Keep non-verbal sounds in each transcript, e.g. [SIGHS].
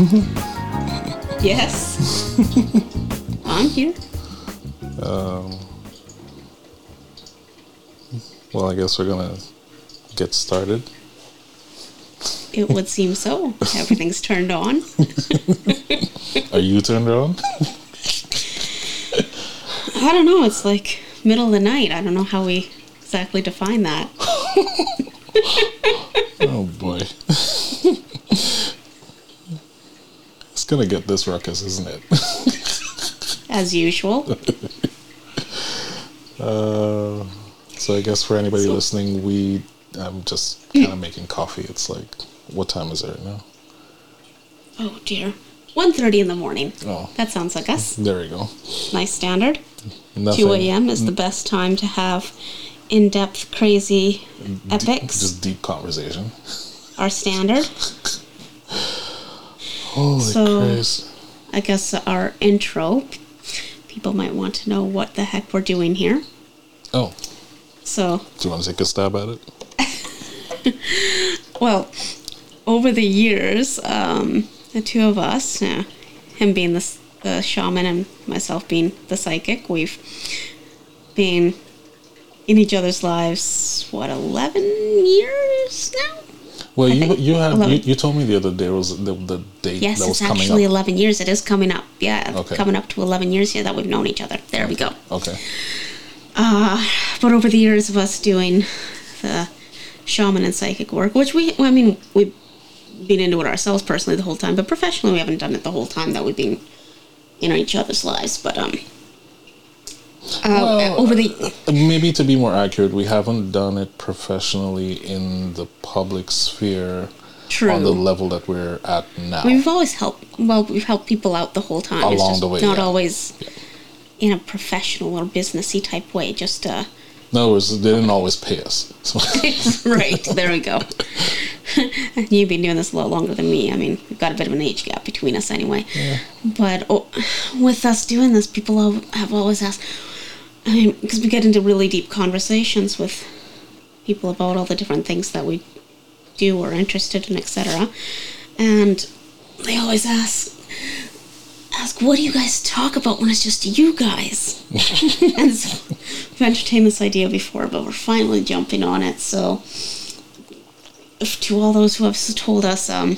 [LAUGHS] Yes. I'm here. Um, well, I guess we're gonna get started. It would seem so. [LAUGHS] Everything's turned on. [LAUGHS] Are you turned on? I don't know. It's like middle of the night. I don't know how we exactly define that. oh boy. it's gonna get this ruckus, isn't it? [LAUGHS] As usual. [LAUGHS] Uh, so I guess for anybody So- listening, we I'm just kind of making coffee. It's like what time is it now? Oh dear. 1.30 in the morning. Oh, That sounds like us. there we go. Nice standard. Nothing. 2 a.m. is the best time to have in-depth, crazy epics. Just deep conversation. Our standard. [LAUGHS] Holy So- Christ. I guess our intro. People might want to know what the heck we're doing here. Oh, So, do you want to take a stab at it? [LAUGHS] well, over the years, um, the two of us, uh, him being the, the shaman and myself being the psychic, we've been in each other's lives, what, 11 years now? Well, I you you had you, you told me the other day was the, the date Yes, that was it's coming actually up. 11 years. It is coming up. Yeah, Okay. coming up to 11 years here that we've known each other. There we go. Okay. But over the years of us doing the shaman and psychic work, which we, I mean, we've been into it ourselves personally the whole time, but professionally we haven't done it the whole time that we've been in each other's lives. But um, uh, Well, over the Maybe to be more accurate, we haven't done it professionally in the public sphere true, on the level that we're at now. we've always helped. Well, we've helped people out the whole time. it's Along just the way, not yeah. always in a professional or businessy type way. Just uh, in other words, they didn't always pay us. So, [LAUGHS] right there we go. [LAUGHS] you've been doing this a lot longer than me. I mean, we've got a bit of an age gap between us anyway. But oh, with us doing this, people have always asked. I mean, because we get into really deep conversations with people about all the different things that we do or interested in, etc. And they always ask, ask, what do you guys talk about when it's just you guys? [LAUGHS] and so we've entertained this idea before, but we're finally jumping on it. So, to all those who have told us, um,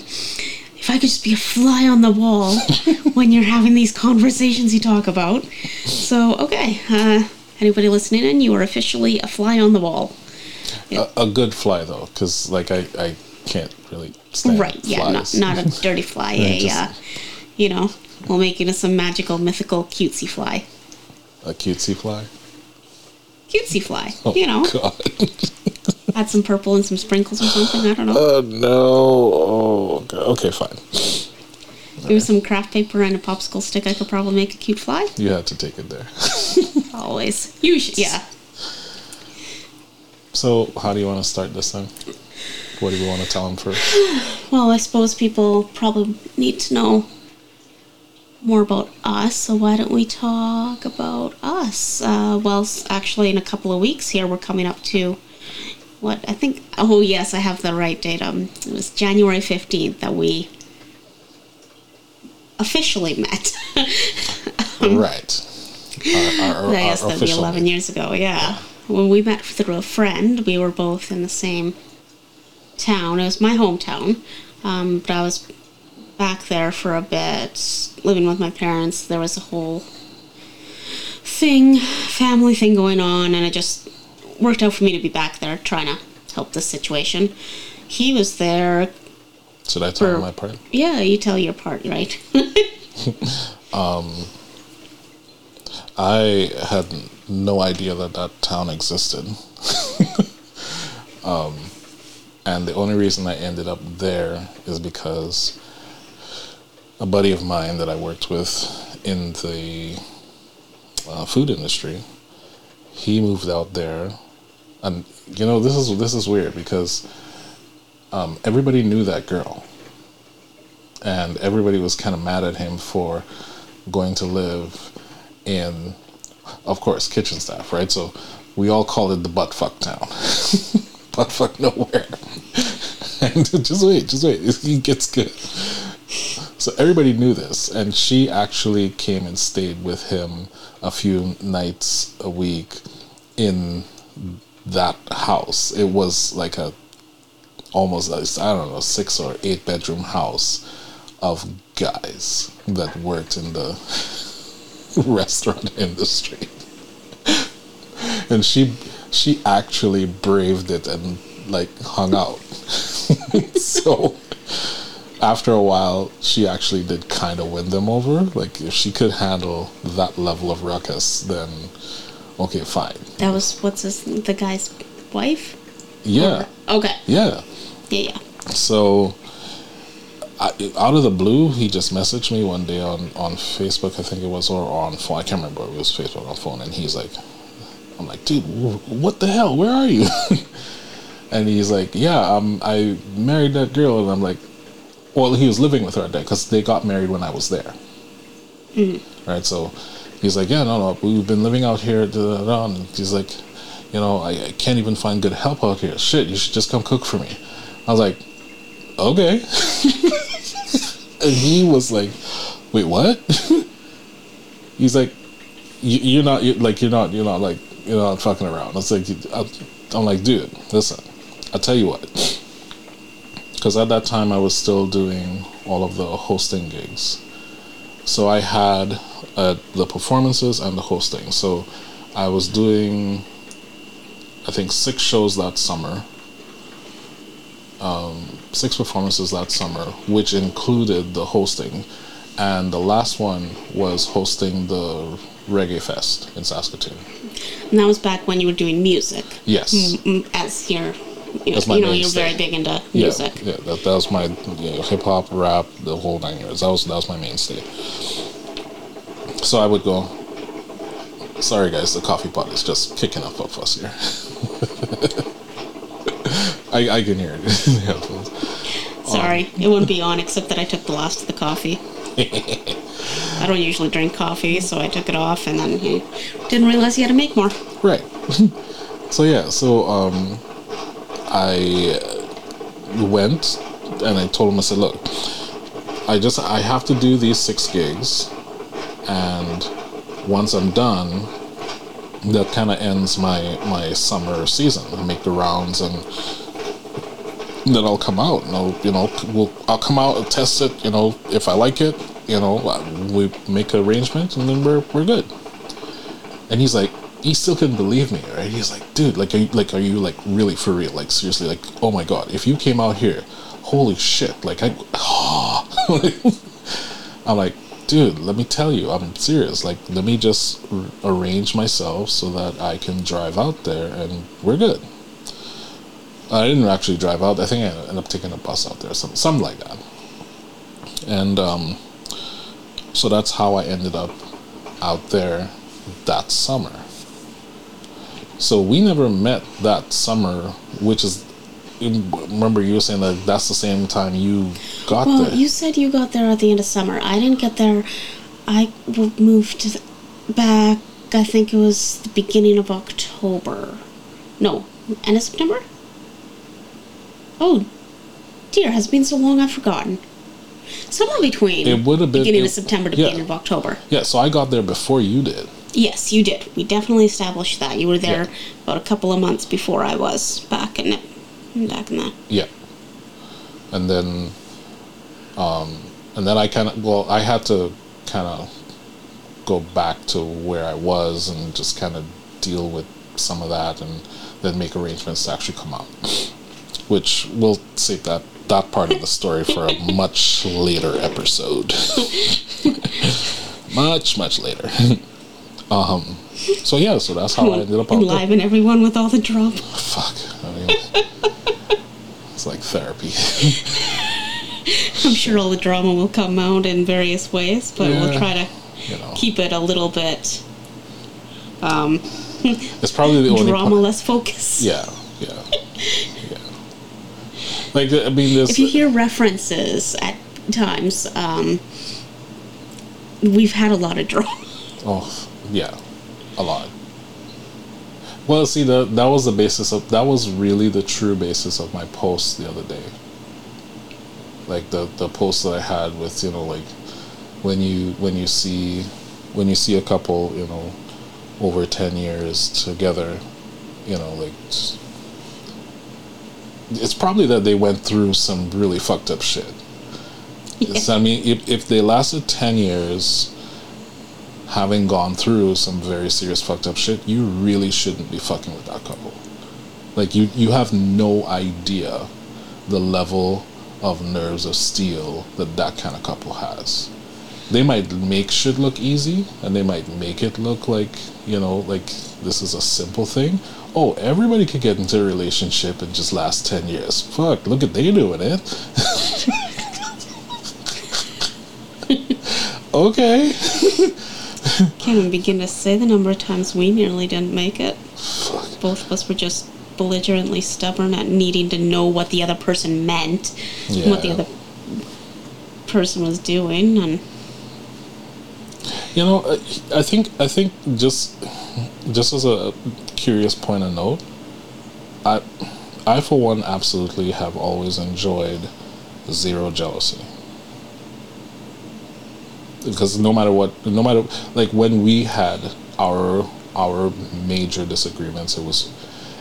if I could just be a fly on the wall [LAUGHS] when you're having these conversations you talk about. So, okay, uh, anybody listening in, you are officially a fly on the wall. a, a good fly though, because like I, I can't really stand Right, yeah, not, flies. not a dirty [LAUGHS] fly, Yeah, a, just- uh, you know, we'll make it some magical, mythical, cutesy fly. a cutesy fly. Cutesy fly, Oh you know, God. [LAUGHS] add some purple and some sprinkles or something, I don't know. Oh no. Oh, okay, fine. Give me some craft paper and a popsicle stick, I could probably make a cute fly. You had to take it there. [LAUGHS] Always. You should, yeah. So, how do you want to start this thing? What do we want to tell them first? [SIGHS] Well, I suppose people probably need to know more about us, so why don't we talk about us? Uh, well, actually, in a couple of weeks here, we're coming up to what I think. Oh, yes, I have the right date. Um, it was January 15th that we officially met. [LAUGHS] right. Our, our, guess that'd be 11 name. years ago, yeah. When we met through a friend, we were both in the same town. It was my hometown, um, but I was back there for a bit, living with my parents. There was a whole thing, family thing going on, and I just worked out for me to be back there trying to help the situation. He was there. Should I tell for- them my part? Yeah, you tell your part, right? [LAUGHS] um, I had no idea that that town existed. [LAUGHS] um, and the only reason I ended up there is because a buddy of mine that I worked with in the uh, food industry, he moved out there, and you know this is this is weird because um, everybody knew that girl, and everybody was kind of mad at him for going to live in, of course, kitchen staff, right? So we all called it the butt fuck town. [LAUGHS] butt fuck nowhere. [LAUGHS] and just wait, just wait. [LAUGHS] It gets good. So everybody knew this, and she actually came and stayed with him a few nights a week in that house. It was like a almost I don't know six or eight bedroom house of guys that worked in the [LAUGHS] restaurant industry, and she she actually braved it and like hung out. [LAUGHS] so after a while, she actually did kind of win them over. Like if she could handle that level of ruckus, then okay, fine. That was what's this? The guy's wife. Yeah, Okay. yeah. Yeah, yeah. So I, out of the blue, he just messaged me one day on on Facebook, I think it was, or on phone. I can't remember. It was Facebook on phone, and he's like, "I'm like, dude, what the hell? Where are you?" [LAUGHS] and he's like, "Yeah, um, I married that girl," and I'm like, "Well, he was living with her at that because they got married when I was there." Right. So he's like, "Yeah, no, no, we've been living out here." Da, da, da. He's like, "You know, I, I can't even find good help out here. Shit, you should just come cook for me." I was like, "Okay." [LAUGHS] and he was like, "Wait, what?" [LAUGHS] He's like, you, "You're not you're, like you're not you're not like you're not fucking around." It's like I'm like, dude, listen. I'll tell you what. [LAUGHS] Because at that time I was still doing all of the hosting gigs, so I had uh, the performances and the hosting. So I was doing, I think, six shows that summer um, six performances that summer, which included the hosting, and the last one was hosting the Reggae Fest in Saskatoon. And that was back when you were doing music. Yes, Mm, As you're, you know, you know you're very big into yeah, music. yeah. That, that was my you know, hip hop, rap, the whole nine yards. That was that was my mainstay. So I would go. Sorry guys, the coffee pot is just kicking up a fuss here. [LAUGHS] I, I can hear it. [LAUGHS] in the headphones. Sorry, it wouldn't be on except that I took the last of the coffee. [LAUGHS] I don't usually drink coffee, so I took it off, and then he didn't realize he had to make more. Right. so yeah, so um, I went and I told him I said, look, I just I have to do these six gigs, and once I'm done, that kind of ends my my summer season. I make the rounds and. Then I'll come out and I'll, you know, we'll, I'll come out and test it. You know, if I like it, you know, uh, we make an arrangement and then we're, we're good. And he's like, he still couldn't believe me, right? He's like, dude, like, are you, like, are you like really for real? Like, seriously, like, oh my god, if you came out here, holy shit, like, I, [LAUGHS] I'm like, dude, let me tell you, I'm serious. Like, let me just r- arrange myself so that I can drive out there and we're good. I didn't actually drive out. I think I ended up taking a bus out there, some, something like that. And um, so that's how I ended up out there that summer. So we never met that summer, which is remember you were saying that that's the same time you got Well, there. you said you got there at the end of summer. I didn't get there. I moved back. I think it was the beginning of October. No, end of September. Oh, dear, has been so long I've forgotten. Somewhere between It would have been- beginning it- of September to yeah. beginning of October. yeah, so I got there before you did. Yes, you did. We definitely established that. You were there Yeah. about a couple of months before I was back in it. Back in that. Yeah. And then, um, and then I kind of, well, I had to kind of go back to where I was and just kind of deal with some of that and then make arrangements to actually come out. Which we'll save that, that part of the story for a [LAUGHS] much later episode. [LAUGHS] much, much later. [LAUGHS] um, so yeah, so that's how I ended up. Enliven everyone with all the drama. Fuck. I mean, it's like therapy. [LAUGHS] I'm sure all the drama will come out in various ways, but we'll try to You know, keep it a little bit um, it's probably the only drama less focus. Yeah, yeah, yeah. Like I mean, If you hear references at times, um, we've had a lot of drama. oh yeah, a lot. Well, see, that that was the basis of that was really the true basis of my post the other day. like the the post that I had with you know like when you when you see when you see a couple you know over 10 years together you know like it's- probably that they went through some really fucked up shit [LAUGHS] It's- I mean, if, if they lasted 10 years having gone through some very serious fucked up shit, you really shouldn't be fucking with that couple. Like, you, you have no idea the level of nerves of steel that that kind of couple has. They might make shit look easy and they might make it look like, you know, like this is a simple thing. Oh, everybody could get into a relationship and just last 10 years. Fuck, look at they doing it. [LAUGHS] okay. [LAUGHS] [LAUGHS] Can't even begin to say the number of times we nearly didn't make it. Both of us were just belligerently stubborn at needing to know what the other person meant, and what the other person was doing, and You know, I, I think I think just just as a curious point of note, I I for one absolutely have always enjoyed zero jealousy. Because no matter what, no matter like when we had our our major disagreements, it was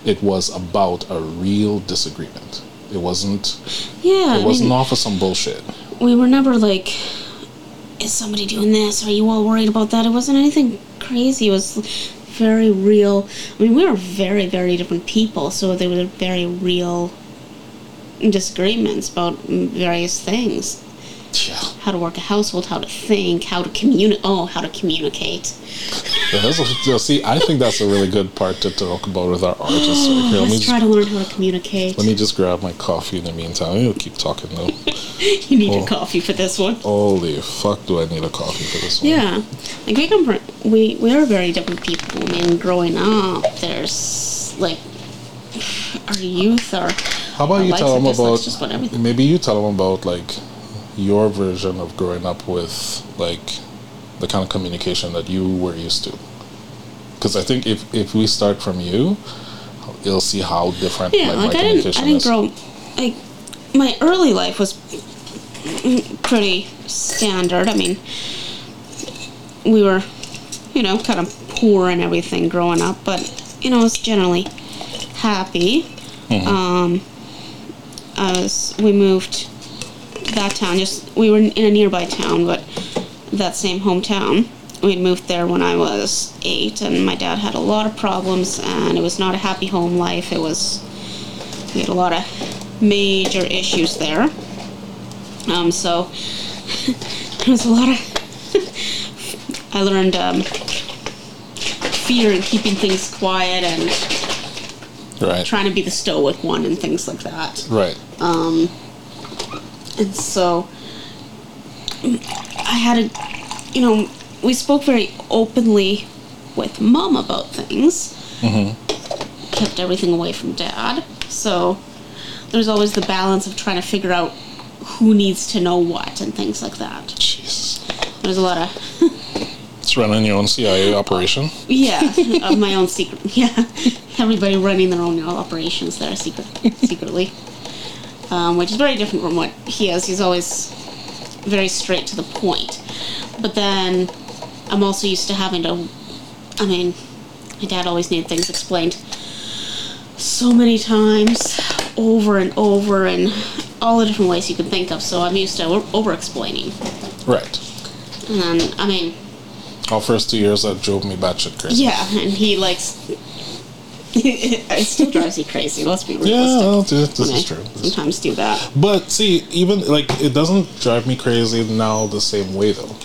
it was about a real disagreement. It wasn't yeah, it I wasn't mean, off of some bullshit. we were never like, is somebody doing this? Are you all worried about that? It wasn't anything crazy. It was very real. I mean, we were very, very different people, so there were very real disagreements about various things. Yeah. How to work a household, how to think, how to communicate. Oh, how to communicate. Yeah, a, yeah, see, I think that's a really good part to talk about with our artists. Right here. Let, me Let's try just, to learn how to communicate. let me just grab my coffee in the meantime. You'll keep talking though. [LAUGHS] You need Oh. your coffee for this one. Holy fuck, do I need a coffee for this one? Yeah, like we come from, we we are very different people. I mean, growing up, there's like our youth, our How about our you tell them about just about everything. maybe you tell them about like your version of growing up with like the kind of communication that you were used to. Because I think if if we start from you, you'll see how different Yeah, like, like my I didn't, I didn't grow like my early life was pretty standard. I mean, we were, you know, kind of poor and everything growing up, but you know, I was generally happy. Mm-hmm. Um, I was. We moved that town. Just we were in a nearby town, but that same hometown. We had moved there when I was eight, and my dad had a lot of problems, and it was not a happy home life. It was we had a lot of major issues there. Um, so [LAUGHS] there was a lot of. [LAUGHS] I learned um, fear and keeping things quiet and Right. trying to be the stoic one and things like that. Right. And so I had a, you know, we spoke very openly with mom about things. Mm-hmm. Kept everything away from dad. So there's always the balance of trying to figure out who needs to know what and things like that. Jesus. There's a lot of It's running your own CIA operation. yeah of my own secret. [LAUGHS] Yeah, everybody running their own operations there secret secretly, um, which is very different from what he is. He's always very straight to the point. But then I'm also used to having to. I mean, my dad always needed things explained so many times, over and over, and all the different ways you can think of. So I'm used to over explaining. Right. And I mean, Our first two years that drove me batshit crazy. Yeah, and he likes. [LAUGHS] it still drives you crazy. Let's be realistic. Yeah, well, this, this is true. This is Sometimes do that. But see, even like it doesn't drive me crazy now the same way though.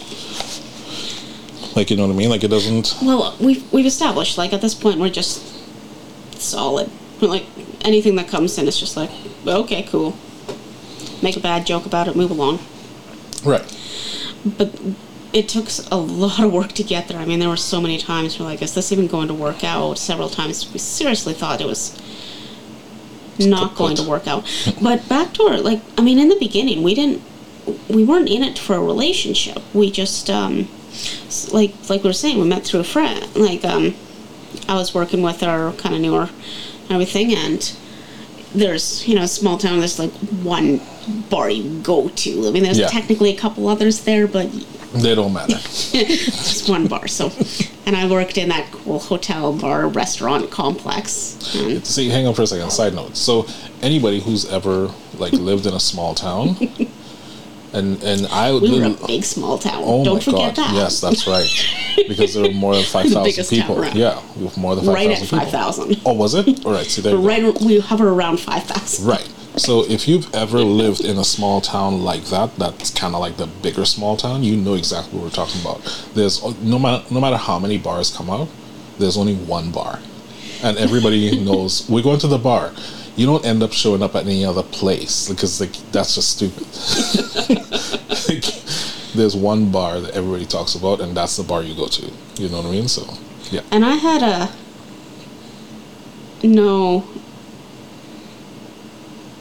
Like you know what I mean? Like it doesn't. Well, we've we've established like at this point we're just solid. We're like anything that comes in is just like okay, cool. Make a bad joke about it, move along. Right. But it took a lot of work to get there. I mean, there were so many times we're like, is this even going to work out? Several times we seriously thought it was not going to work out. But back to our, like, I mean, in the beginning, we didn't, we weren't in it for a relationship. We just, um, like, like we were saying, we met through a friend. Like, um, I was working with her, kind of knew her, and everything, and there's you know a small town. There's like one bar you go to. I mean, there's Yeah. technically a couple others there, but They don't matter. [LAUGHS] just one bar. So, and I worked in that cool hotel bar restaurant complex. And See, hang on for a second. Side note. So, anybody who's ever like lived in a small town, [LAUGHS] and and I we were a big small town. Oh Don't my forget god! that. Yes, that's right. [LAUGHS] Because there were more than five thousand people. Yeah, with more than five right thousand at five thousand. Oh, was it? All right. See, there. Right, we hover around five thousand. Right. So if you've ever lived in a small town like that, that's kind of like the bigger small town. You know exactly what we're talking about. There's no matter no matter how many bars come out, there's only one bar, and everybody [LAUGHS] knows we're going to the bar. You don't end up showing up at any other place because like that's just stupid. [LAUGHS] Like, there's one bar that everybody talks about, and that's the bar you go to. You know what I mean? So yeah. And I had a no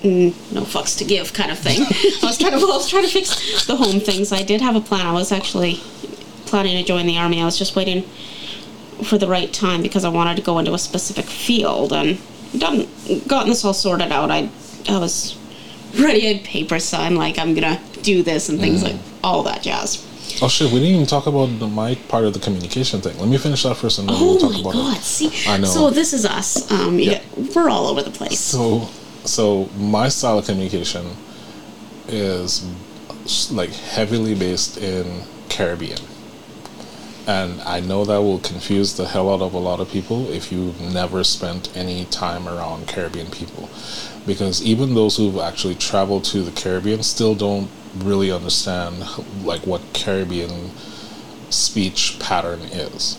mm, no fucks to give kind of thing. [LAUGHS] I was trying to I was trying to fix the home things. I did have a plan. I was actually planning to join the army. I was just waiting for the right time because I wanted to go into a specific field and done gotten this all sorted out. I I was ready. I had paper signed like I'm gonna do this and things like all that jazz. Oh shit, we didn't even talk about the my part of the communication thing. Let me finish that first, and then Oh we'll talk my about god! it. See, I know. So this is us. Um, yeah. we're all over the place. So, so my style of communication is like heavily based in Caribbean, and I know that will confuse the hell out of a lot of people if you've never spent any time around Caribbean people, because even those who've actually traveled to the Caribbean still don't really understand like what Caribbean speech pattern is.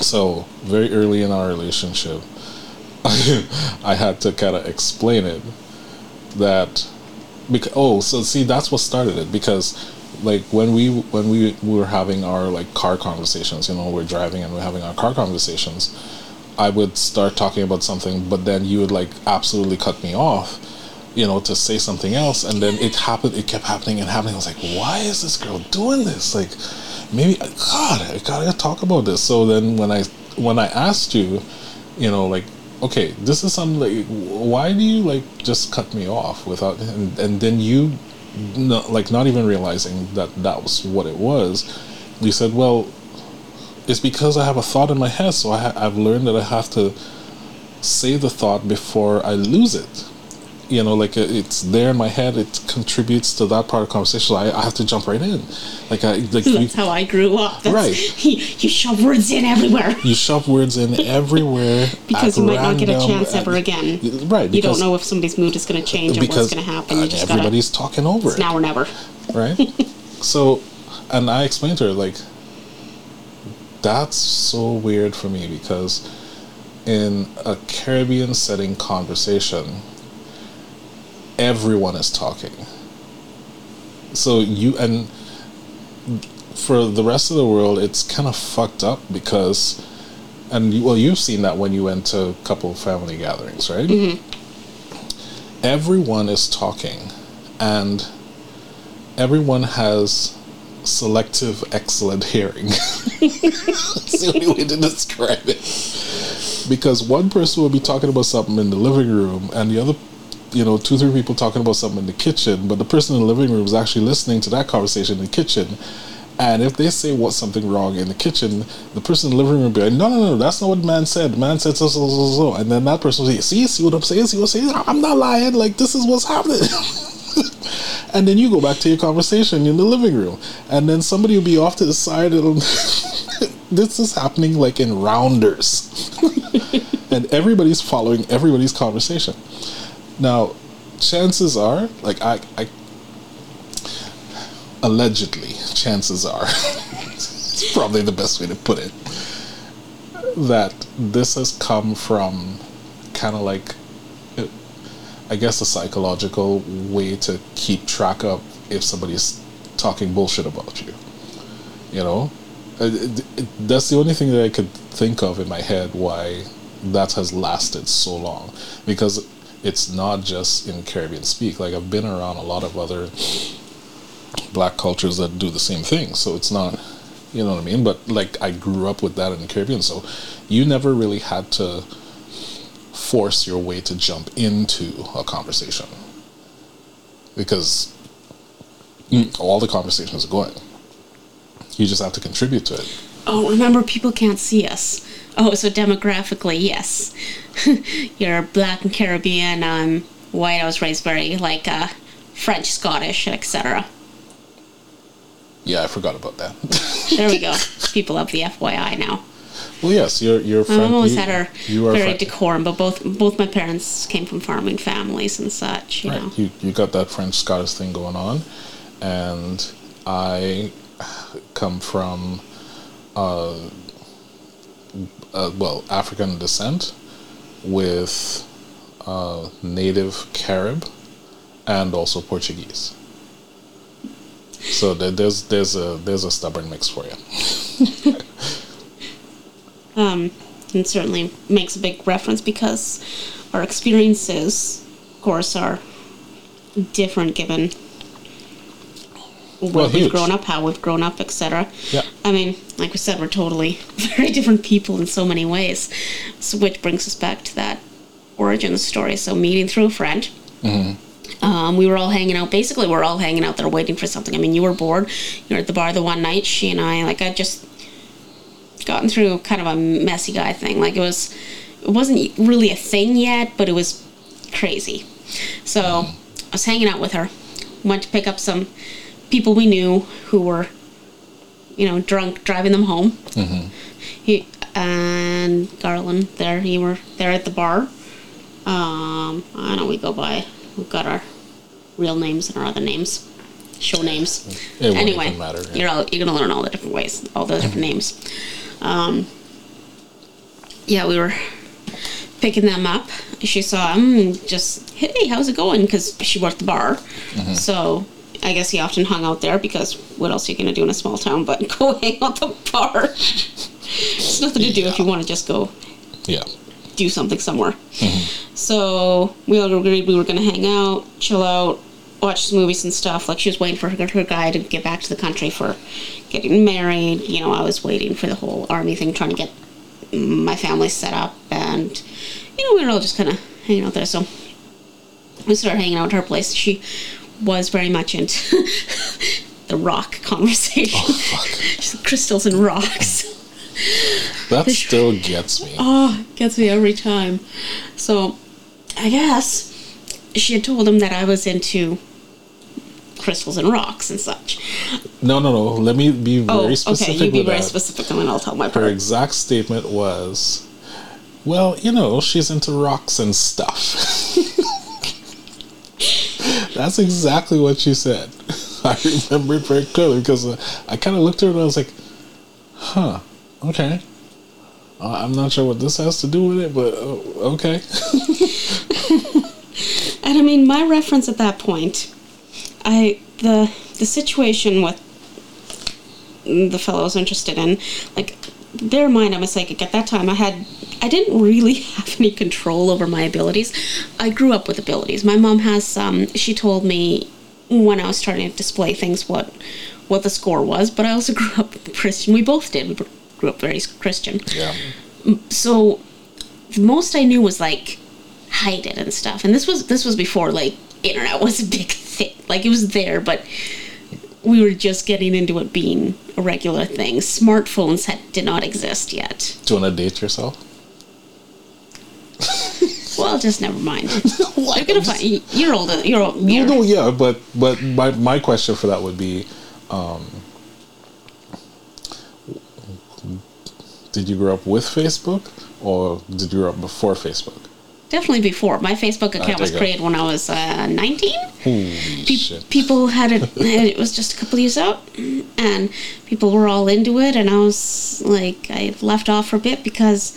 So very early in our relationship, [LAUGHS] I had to kind of explain it that because oh so see that's what started it because like when we when we were having our like car conversations you know we're driving and we're having our car conversations I would start talking about something but then you would like absolutely cut me off you know to say something else and then it happened it kept happening and happening. I was like why is this girl doing this? Like maybe god I gotta talk about this. So then when I when I asked you you know like okay this is something like why do you like just cut me off without and, and then you no, like not even realizing that that was what it was you said well it's because i have a thought in my head so I i've learned that i have to say the thought before i lose it you know like uh, it's there in my head it contributes to that part of conversation so I, I have to jump right in like i like we, [LAUGHS] That's how I grew up. That's, Right. [LAUGHS] You, you shove words in everywhere [LAUGHS] you shove words in everywhere because you might not get a chance ever at- again. right You don't know if somebody's mood is going to change or what's going to happen. You uh, just everybody's talking over It's it now or never. right? so, and I explained to her like, that's so weird for me because in a Caribbean setting conversation, everyone is talking. So you and for the rest of the world, it's kind of fucked up because, and you, well, you've seen that when you went to a couple family gatherings, right? Mm-hmm. Everyone is talking, and everyone has selective excellent hearing. [LAUGHS] That's the only way to describe it. Because one person will be talking about something in the living room, and the other, you know, two, three people talking about something in the kitchen, but the person in the living room is actually listening to that conversation in the kitchen. And if they say what's something wrong in the kitchen, the person in the living room will be like, no, no, no, that's not what man said. Man said so, so, so, so. And then that person will say, see, see what I'm saying? See what I'm saying? I'm not lying. Like, this is what's happening. [LAUGHS] and then you go back to your conversation in the living room. And then somebody will be off to the side. And [LAUGHS] this is happening like in rounders. [LAUGHS] and everybody's following everybody's conversation. Now, chances are, like, I, I allegedly, chances are, [LAUGHS] it's probably the best way to put it, that this has come from kind of like, I guess, a psychological way to keep track of if somebody's talking bullshit about you. You know? Uh, That's the only thing that I could think of in my head why that has lasted so long. Because it's not just in Caribbean speak. Like, I've been around a lot of other black cultures that do the same thing. So it's not, you know what I mean? But like I grew up with that in the Caribbean, so you never really had to force your way to jump into a conversation because mm, all the conversations are going. You just have to contribute to it. Oh, remember, people can't see us. Oh, so demographically, yes. [LAUGHS] You're black and Caribbean. I'm white. I was raised very like uh, French, Scottish, etc. Yeah, I forgot about that. [LAUGHS] There we go. people have the FYI now. well, yes, you're you're I've French. always you, had our you are very decorum, but both both my parents came from farming families and such. You know. Right. You you got that French Scottish thing going on, and I come from, uh, uh well, African descent, with uh, native Carib, and also Portuguese. So there's there's a there's a stubborn mix for you. [LAUGHS] um, and certainly makes a big reference because our experiences, of course, are different given where Well, we've huge. grown up, how we've grown up, etc. Yeah. I mean, like we said, we're totally [LAUGHS] very different people in so many ways. So, which brings us back to that origin story. So, meeting through a friend. Um, we were all hanging out. Basically, we are all hanging out there waiting for something. I mean, you were bored. You were at the bar the one night. She and I, like, I just gotten through kind of a messy guy thing. Like, it was, it wasn't really a thing yet, but it was crazy. So, I was hanging out with her. Went to pick up some people we knew who were, you know, drunk, driving them home. He and Garland there. He were there at the bar. Um, I know we go by. We've got our real names and our other names, show names. It anyway, matter, yeah. you're all, you're gonna learn all the different ways, all the different names. Um, yeah, we were picking them up. She saw him and just, hey, how's it going? Because she worked the bar, Mm-hmm. so I guess he often hung out there because what else are you gonna do in a small town but [LAUGHS] go hang out the bar? it's nothing to do if you want to just go Yeah. do something somewhere. Mm-hmm. So we all agreed we were going to hang out, chill out, watch some movies and stuff. Like she was waiting for her, her guy to get back to the country for getting married. You know, I was waiting for the whole army thing, trying to get my family set up, and you know, we were all just kind of hanging out there. So we started hanging out at her place. She was very much into [LAUGHS] the rock conversation. Oh, fuck. [LAUGHS] Crystals and rocks. That still gets me. Oh, gets me every time. So, I guess she had told him that I was into crystals and rocks and such. No, no, no. Let me be oh, very Oh, okay, specific you be very that. specific and then I'll tell my Her part. exact statement was, "Well, you know, she's into rocks and stuff." [LAUGHS] That's exactly what she said. [LAUGHS] I remember it very clearly because uh, I kind of looked at her and I was like, "Huh, okay." Uh, I'm not sure what this has to do with it, but uh, okay. [LAUGHS] And I mean, my reference at that point, I the the situation with the fellow I was interested in, like, bear in mind I'm a psychic. At that time, I had I didn't really [LAUGHS] have any control over my abilities. I grew up with abilities. My mom has um, she told me when I was starting to display things what what the score was, but I also [LAUGHS] grew up Christian. We both did. We grew up very Christian yeah. so the most I knew was like hide it and stuff. And this was this was before like internet was a big thing. Like it was there, but we were just getting into it being a regular thing. Smartphones had did not exist yet. Do you want to date yourself? [LAUGHS] Well, just never mind. [LAUGHS] Gonna find you're older. You're old. No, no, yeah, but but my my question for that would be, um, did you grow up with Facebook or did you grow up before Facebook? Definitely before. My Facebook account was created when I was uh, 19. Holy Pe- shit! people had it [LAUGHS] it was just a couple years out and people were all into it and i was like i left off for a bit because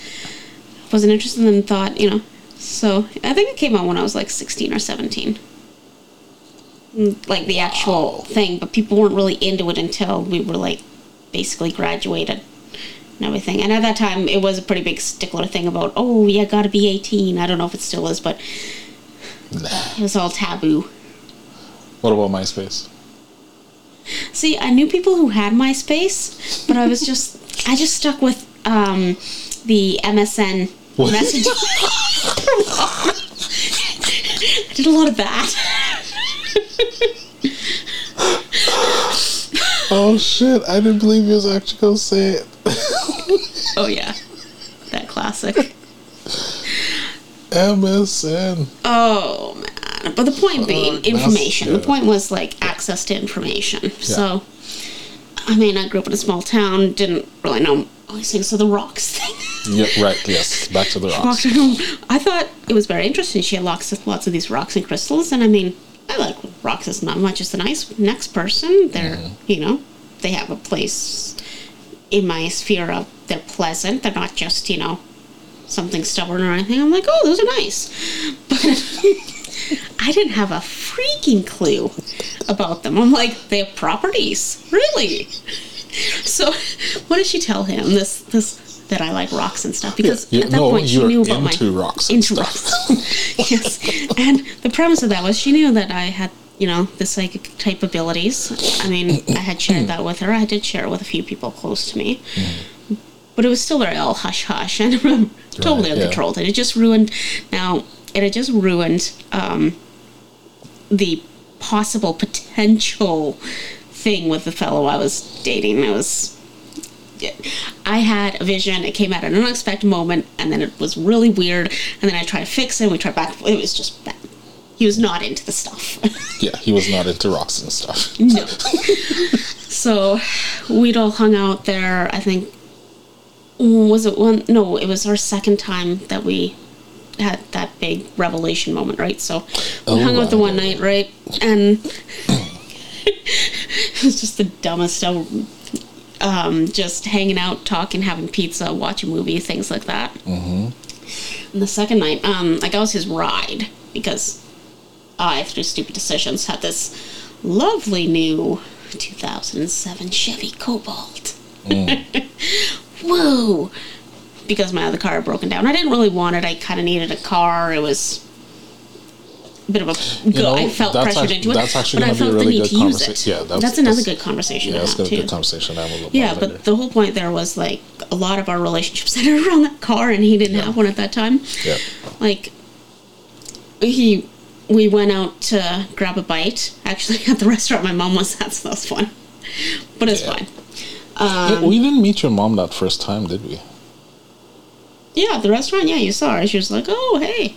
i wasn't interested and thought you know so i think it came out when i was like 16 or 17 Mm, like the actual thing but people weren't really into it until we were like basically graduated and everything and at that time it was a pretty big stickler thing about oh yeah gotta be 18 i don't know if it still is but it was all taboo What about MySpace? See, I knew people who had MySpace, but I was just I just stuck with um, the MSN What? message. I did a lot of that. Oh shit! I didn't believe you was actually gonna say it. [LAUGHS] Oh yeah, that classic. MSN. Oh man! But the point uh, being, that's- information. The point was like access to information. So, I mean, I grew up in a small town, didn't really know all these things. So the rocks thing. Yeah, right. Yes, back to the [LAUGHS] rocks. I thought it was very interesting. She had lots of lots of these rocks and crystals, and I mean, I like rocks as not much as the nice next person. They're mm-hmm. you know, they have a place in my sphere of they're pleasant. They're not just you know something stubborn or anything. I'm like, oh, those are nice, but [LAUGHS] I didn't have a freaking clue about them. I'm like, they have properties, really. So, [LAUGHS] what did she tell him? This this that I like rocks and stuff because Yeah, at that no, point she knew about my into rocks and into stuff. rocks. [LAUGHS] yes, and the premise of that was she knew that I had you know the psychic type abilities. I mean, I had shared that with her. I did share it with a few people close to me. But it was still very all hush hush and [LAUGHS] totally Right, yeah. uncontrolled. And it just ruined. Now it had just ruined um, the possible potential thing with the fellow I was dating. It was. I had a vision. It came at an unexpected moment, and then it was really weird. And then I tried to fix it. and We tried back. It was just bad. He was not into the stuff. [LAUGHS] Yeah, he was not into rocks and stuff. no. [LAUGHS] so we'd all hung out there. I think was it one? No, it was our second time that we had that big revelation moment, right? So we Oh, hung out the one night, right? And [LAUGHS] it was just the dumbest. Um, just hanging out, talking, having pizza, watch a movie, things like that. Mm-hmm. And the second night, um, like I was his ride because I, through stupid decisions, had this lovely new 2007 Chevy Cobalt. Mm. [LAUGHS] Whoa! Because my other car had broken down. I didn't really want it. I kind of needed a car. It was a bit of a go. know, I felt pressured act- into it. that's actually but I gonna be a felt the really need good to use it. yeah, that's- that's, another that's- good conversation Yeah, that's have gonna be a good conversation to have a little Yeah, but later. the whole point there was like a lot of our relationships [LAUGHS] centered around that car, and he didn't have one at that time. Yeah. Like he, we went out to grab a bite. Actually, [LAUGHS] at the restaurant my mom was at, so that was fun. But it's Yeah. fine. Yeah, um, we didn't meet your mom that first time, did we? Yeah, at the restaurant. Yeah, you saw her. She was like, "Oh, hey."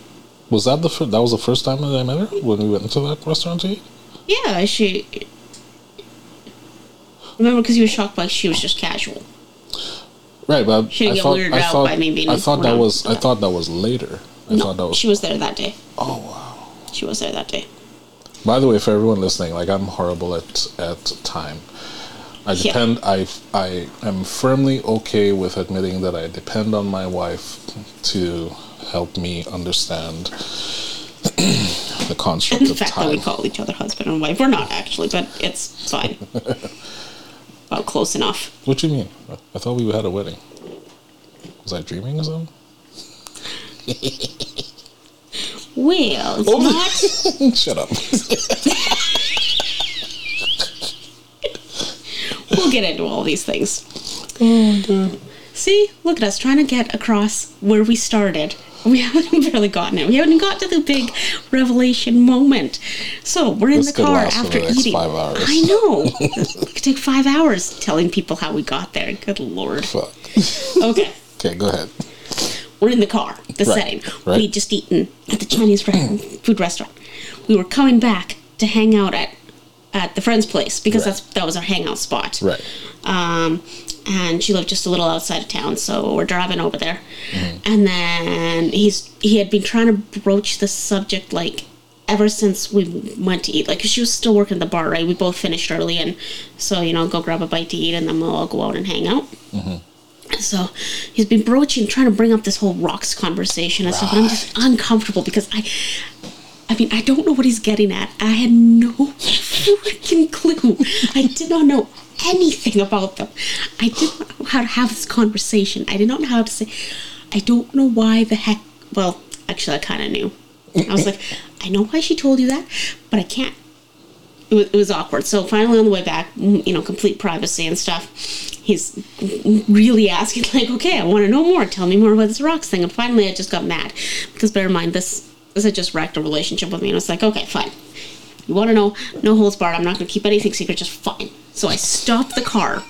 Was that the fir- that was the first time that I met her when we went into that restaurant to eat? Yeah, she. Remember, because you were shocked by she was just casual. Right, but She didn't I get thought weirded I out thought by me being I thought that was I thought that was later. I No, thought that was she was there that day. oh wow. She was there that day. By the way, for everyone listening, like I'm horrible at at time. I Yeah. depend. I I am firmly okay with admitting that I depend on my wife to help me understand [CLEARS THROAT] the construct And the of fact that we call each other husband and wife. We're not actually, but it's fine. [LAUGHS] About close enough. What do you mean? I thought we had a wedding. Was I dreaming or something? [LAUGHS] Well, Oh. not. [LAUGHS] Shut up. [LAUGHS] We'll get into all these things. oh, God. See, look at us trying to get across where we started. We [LAUGHS] haven't barely gotten it. We haven't got to the big revelation moment. So we're in This the car after the eating. five hours. I know. it could take five hours telling people how we got there. Good lord. Fuck. Okay. Okay, go ahead. We're in the car, the Right, setting. right. We'd just eaten at the Chinese food restaurant. We were coming back to hang out at at the friend's place because Right. that's that was our hangout spot. Right. Um, and she lived just a little outside of town, so we're driving over there. Mm-hmm. And then he's he had been trying to broach the subject like ever since we went to eat. Like she was still working at the bar, right? We both finished early, and so you know, go grab a bite to eat, and then we'll all go out and hang out. So he's been broaching, trying to bring up this whole rocks conversation and stuff, and I'm just uncomfortable because I, I mean, I don't know what he's getting at. I had no [LAUGHS] freaking clue. I did not know anything about them. I did not know how to have this conversation. I did not know how to say. I don't know why the heck. Well, actually, I kind of knew. I was like, I know why she told you that, but I can't it was, awkward. So finally, on the way back, you know, complete privacy and stuff. He's really asking, [LAUGHS] like, okay, I want to know more. Tell me more about this rocks thing. And finally, I just got mad because bear in mind, this this had just wrecked a relationship with me, and I was like, okay, fine. You want to know? No holds barred. I'm not going to keep anything secret. Just fine. So I stopped the car.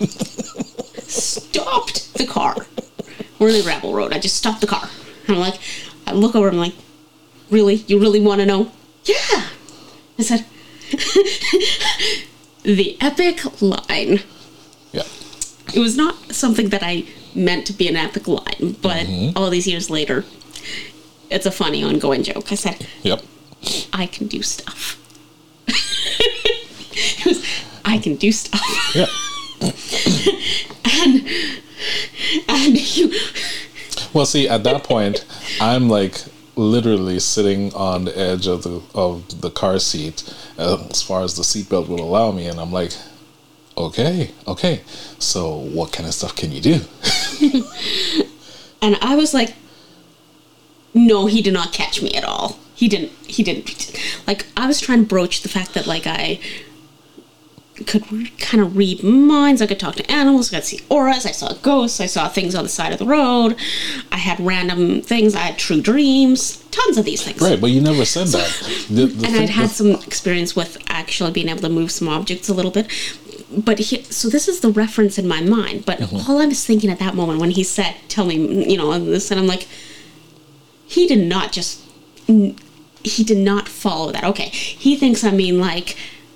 stopped the car. We're in the gravel road. I just stopped the car. And I'm like, I look over. I'm like, really? You really want to know? Yeah. I said, [LAUGHS] the epic line. Yeah. It was not something that I meant to be an epic line, but mm-hmm. all these years later, it's a funny ongoing joke. I said, Yep. I can do stuff. [LAUGHS] it was, I can do stuff. Yeah. [LAUGHS] And, and you, Well, see, at that point, I'm like literally sitting on the edge of the of the car seat, uh, as far as the seatbelt will allow me, and I'm like, okay, okay. So, what kind of stuff can you do? [LAUGHS] and I was like, no, he did not catch me at all. He didn't, he didn't. Like, I was trying to broach the fact that, like, I could kind of read minds. I could talk to animals. I could see auras. I saw ghosts. I saw things on the side of the road. I had random things. I had true dreams. Tons of these things. Right, but you never said that. The, the and I'd had some experience with actually being able to move some objects a little bit. But he, so this is the reference in my mind. But Mm-hmm. all I was thinking at that moment when he said, "Tell me," you know, and this, and I'm like, he did not just, he did not follow that. Okay, he thinks I mean like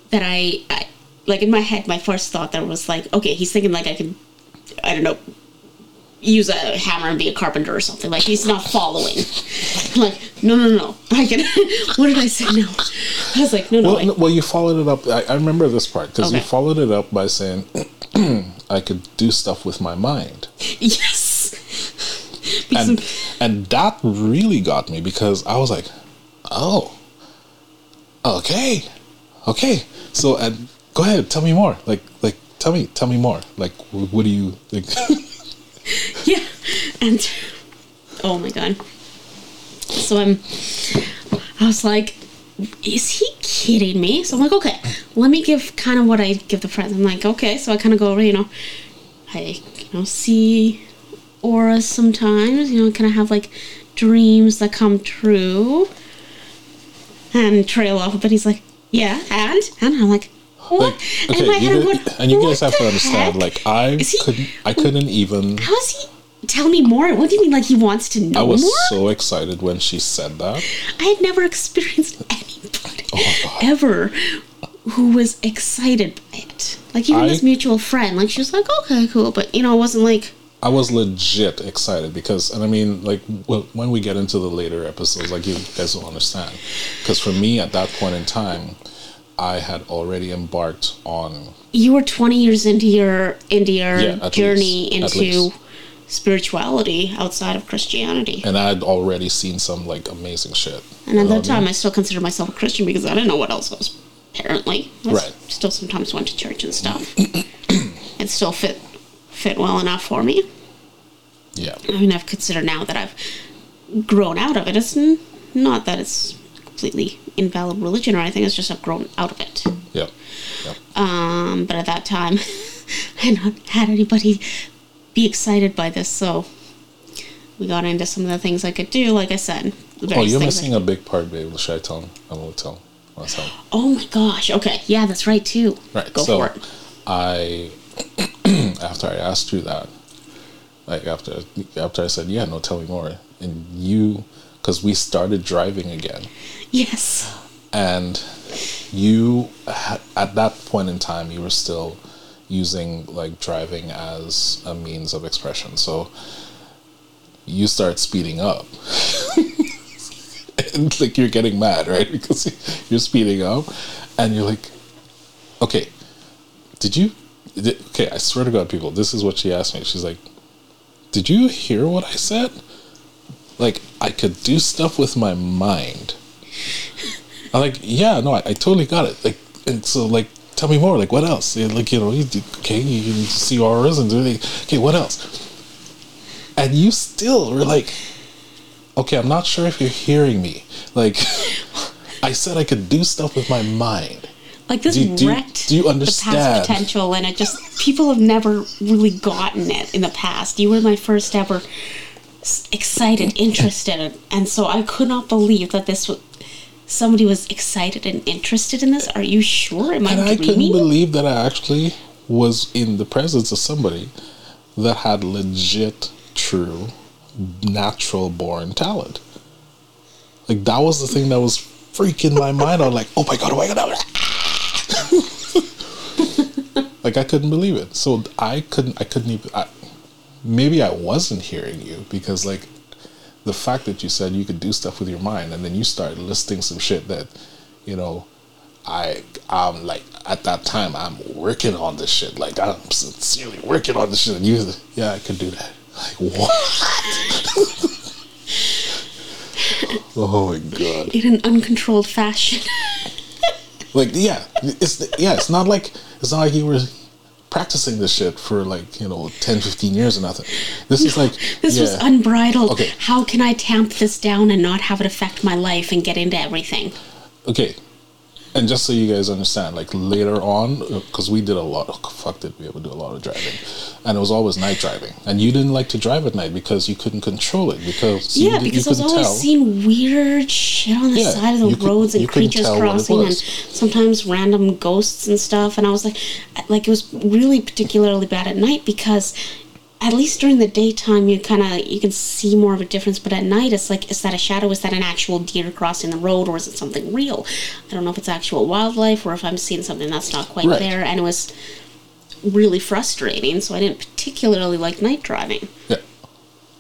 that. I, I like in my head, my first thought there was like, okay, he's thinking like I could, I don't know, use a hammer and be a carpenter or something. Like he's not following. Like, no, no, no. [LAUGHS] I can. what did I say No, I was like, no, no. well, I, no, well, you followed it up. I, I remember this part because you followed it up by saying, [CLEARS THROAT] "I could do stuff with my mind," yes. And and that really got me because I was like, "Oh, okay, okay." So, and go ahead, tell me more. Like, like, tell me, tell me more. Like, wh- what do you think? [LAUGHS] yeah, and oh my god. So I'm. I was like, is he kidding me? So I'm like, okay, let me give kind of what I give the friends. I'm like, okay, so I kind of go over, you know, I you know see auras sometimes. You know, kind of have like dreams that come true, and trail off. But he's like, yeah, and and I'm like? Like, And okay, head, you going, and you guys have to understand. heck?" Like, I he- couldn't, I couldn't even. How is he? Tell me more. What do you mean? Like he wants to know I was more? so excited when she said that. I had never experienced anybody Oh ever who was excited by it. Like even I- this mutual friend, like she was like, okay, cool, but you know, it wasn't like I was legit excited because, and I mean, like, well, when we get into the later episodes, like, you guys will understand. Because for me, at that point in time, I had already embarked on, you were twenty years into your into your Yeah, journey least. Into spirituality outside of Christianity. and I had already seen some, like, amazing shit. And at that what I mean? time, I still considered myself a Christian because I didn't know what else I was. Apparently, I Right. Still, sometimes went to church and stuff. [CLEARS THROAT] it still fit fit well enough for me. Yeah. I mean, I've considered now that I've grown out of it. It's n- not that it's completely invalid religion or anything. It's just I've grown out of it. Yeah. Yep. Um, but at that time, [LAUGHS] I had not had anybody be excited by this, so we got into some of the things I could do. Like I said, Oh, you're missing a big part, babe. Should I tell him? I will tell him. I'll tell him. Oh my gosh. Okay. Yeah, that's right too. Right. Go so for it. I, [CLEARS THROAT] after I asked you that, like after after I said, yeah, no, tell me more, and you, because we started driving again, Yes. and you at that point in time you were still using like driving as a means of expression. So you start speeding up. [LAUGHS] And like you're getting mad right? Because you're speeding up. And you're like okay did you did, okay i swear to god people this is what she asked me. She's like did you hear what i said like i could do stuff with my mind I'm like, yeah, no, I, I totally got it. Like, and so like, tell me more. Like, what else? Yeah, Like, you know, you, okay, you can see auras and do like, okay, what else? And you still were like, okay, I'm not sure if you're hearing me. Like, [LAUGHS] I said I could do stuff with my mind. like this Do you- do you- wrecked do you the understand? past potential, and it just people have never really gotten it in the past. You were my first ever excited, interested, and so I could not believe that this was somebody was excited and interested in this. Are you sure? Am And I I couldn't believe that I actually was in the presence of somebody that had legit, true, natural born talent. Like that was the thing that was freaking my mind. I was like, oh my god, oh my god, oh my god. [LAUGHS] like I couldn't believe it. So I couldn't I couldn't even I, maybe I wasn't hearing you because like the fact that you said you could do stuff with your mind and then you start listing some shit that, you know, I I'm like at that time I'm working on this shit. Like I'm sincerely working on this shit and you yeah, I could do that. Like what? [LAUGHS] oh my god. in an uncontrolled fashion. Like yeah, it's yeah, it's not like it's not like you were practicing this shit for like, you know, 10, 15 years or nothing. This is like This was unbridled. Okay. How can I tamp this down and not have it affect my life and get into everything? okay and just so you guys understand like later on because we did a lot of fuck did we ever do a lot of driving? And it was always night driving. And you didn't like to drive at night because you couldn't control it because you, Yeah, di- because I you was couldn't always tell. seeing weird shit on the Yeah, side of the roads you and creatures tell what it crossing and sometimes random ghosts and stuff. And I was like, like it was really particularly bad at night because at least during the daytime you kind of you can see more of a difference, but at night it's like is that a shadow? Is that an actual deer crossing the road, or is it something real? I don't know if it's actual wildlife or if I'm seeing something that's not quite Right. there. And it was really frustrating, so I didn't particularly like night driving yeah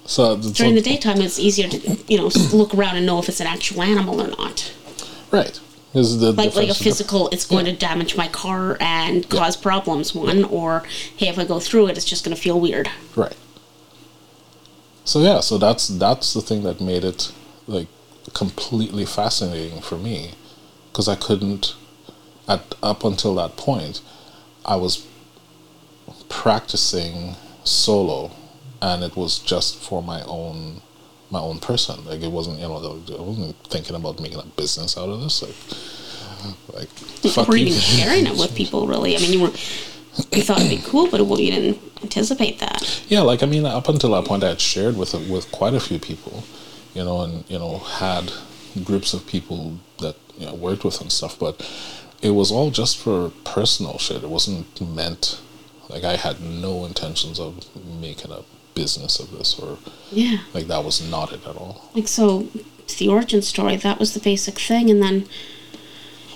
so, so during the daytime it's easier to you know look around and know if it's an actual animal or not right is the like like a physical it's going Yeah. to damage my car and cause problems one or hey if i go through it it's just going to feel weird Right. So yeah, so that's that's the thing that made it like completely fascinating for me because I couldn't at up until that point I was practicing solo and it was just for my own my own person like it wasn't you know I wasn't thinking about making a business out of this like like fuck or you. even sharing it with people really i mean you were you thought it'd be cool but well, you didn't anticipate that Yeah, like I mean, up until that point, I had shared with with quite a few people, you know, and you know had groups of people that you know worked with and stuff, but it was all just for personal shit. It wasn't meant like I had no intentions of making a business of this or yeah like that was not it at all. like so the origin story that was the basic thing and then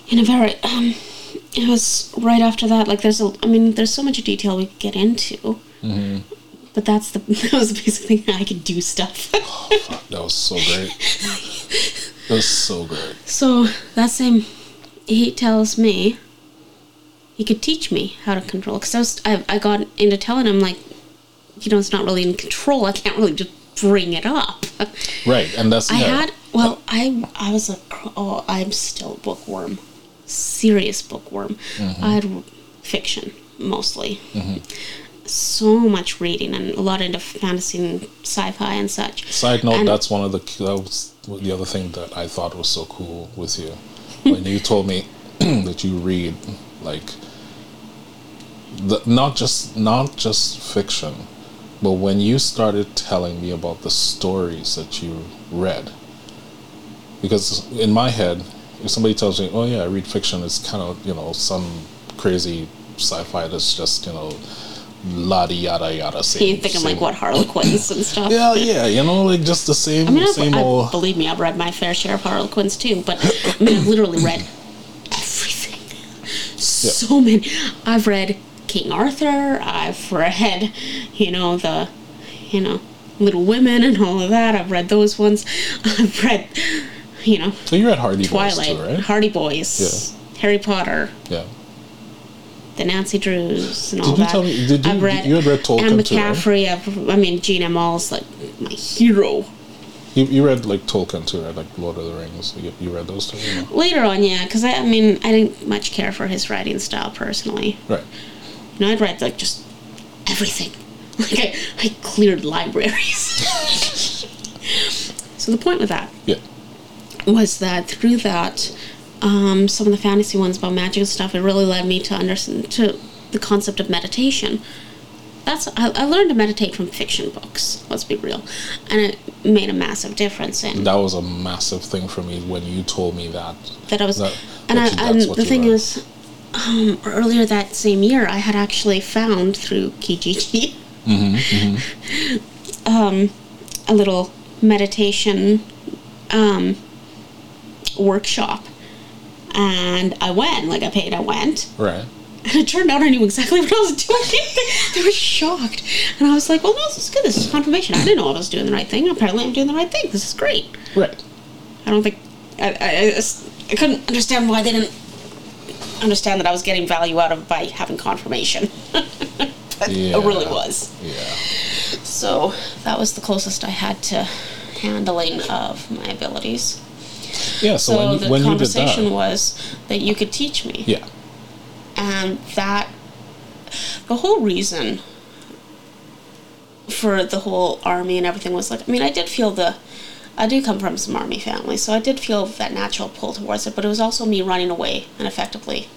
in a very um it was right after that like there's a i mean there's so much detail we could get into but that's the [LAUGHS] that was the basic thing i could do stuff oh, [LAUGHS] fuck, That was so great. that was so great. so that same he tells me he could teach me how to control because I, was, I, I got into telling him like you know it's not really in control i can't really just bring it up Right, and that's I yeah. had well, I I was a oh I'm still a bookworm, serious bookworm. Mm-hmm. I had fiction mostly, mm-hmm. so much reading and a lot into fantasy and sci-fi and such. Side note, And- that's one of the that was the other thing that I thought was so cool with you when you told me [CLEARS THROAT] that you read like the not just not just fiction, but when you started telling me about the stories that you read. Because in my head, if somebody tells me, "Oh yeah, I read fiction," it's kind of you know some crazy sci-fi that's just you know la yada yada. [LAUGHS] Same, You're thinking like what Harlequins and stuff. yeah, yeah, you know, like just the same, I mean, I've, same I, old. believe me, I've read my fair share of Harlequins too. But I mean, I've literally read [COUGHS] everything. So many. I've read King Arthur. I've read, you know, the, you know, Little Women and all of that. I've read those ones. I've read, you know, So you read Hardy Boys Twilight, too, right? Hardy Boys, Harry Potter, yeah. the Nancy Drews, and all Did you that. tell me- did you- I've read you had read Tolkien Anne too, right? McCaffrey. I mean, Jean M. Auel's like my hero. You, you read like Tolkien too, right? Like Lord of the Rings. You, you read those too, you know? Later on, yeah, because I, I mean, I didn't much care for his writing style personally. right? Know, I'd read like just everything. [LAUGHS] Like I, I cleared libraries. [LAUGHS] so the point with that Yeah, was that through that, um, some of the fantasy ones about magic and stuff, it really led me to understand to the concept of meditation. That's I, I learned to meditate from fiction books. Let's be real, and it made a massive difference in That was a massive thing for me when you told me that. that I was, That- and I, you- and the thing learned. is, um, earlier that same year, I had actually found through Kijiji, [LAUGHS] um, a little meditation, um, workshop, and I went. Like I paid, I went, Right. and [LAUGHS] it turned out I knew exactly [LAUGHS] what I was doing. they were shocked, and I was like, "Well, this is good. This is confirmation. I didn't know I was doing the right thing. Apparently, I'm doing the right thing. This is great." Right. I don't think I, I, I I couldn't understand why they didn't understand that I was getting value out of by having confirmation. [LAUGHS] but Yeah. it really was. Yeah. So that was the closest I had to handling of my abilities. Yeah. So, So, when the when you did conversation that, was that you could teach me. yeah. and that the whole reason for the whole army and everything was like I mean I did feel the I do come from some army family so I did feel that natural pull towards it but it was also me running away and effectively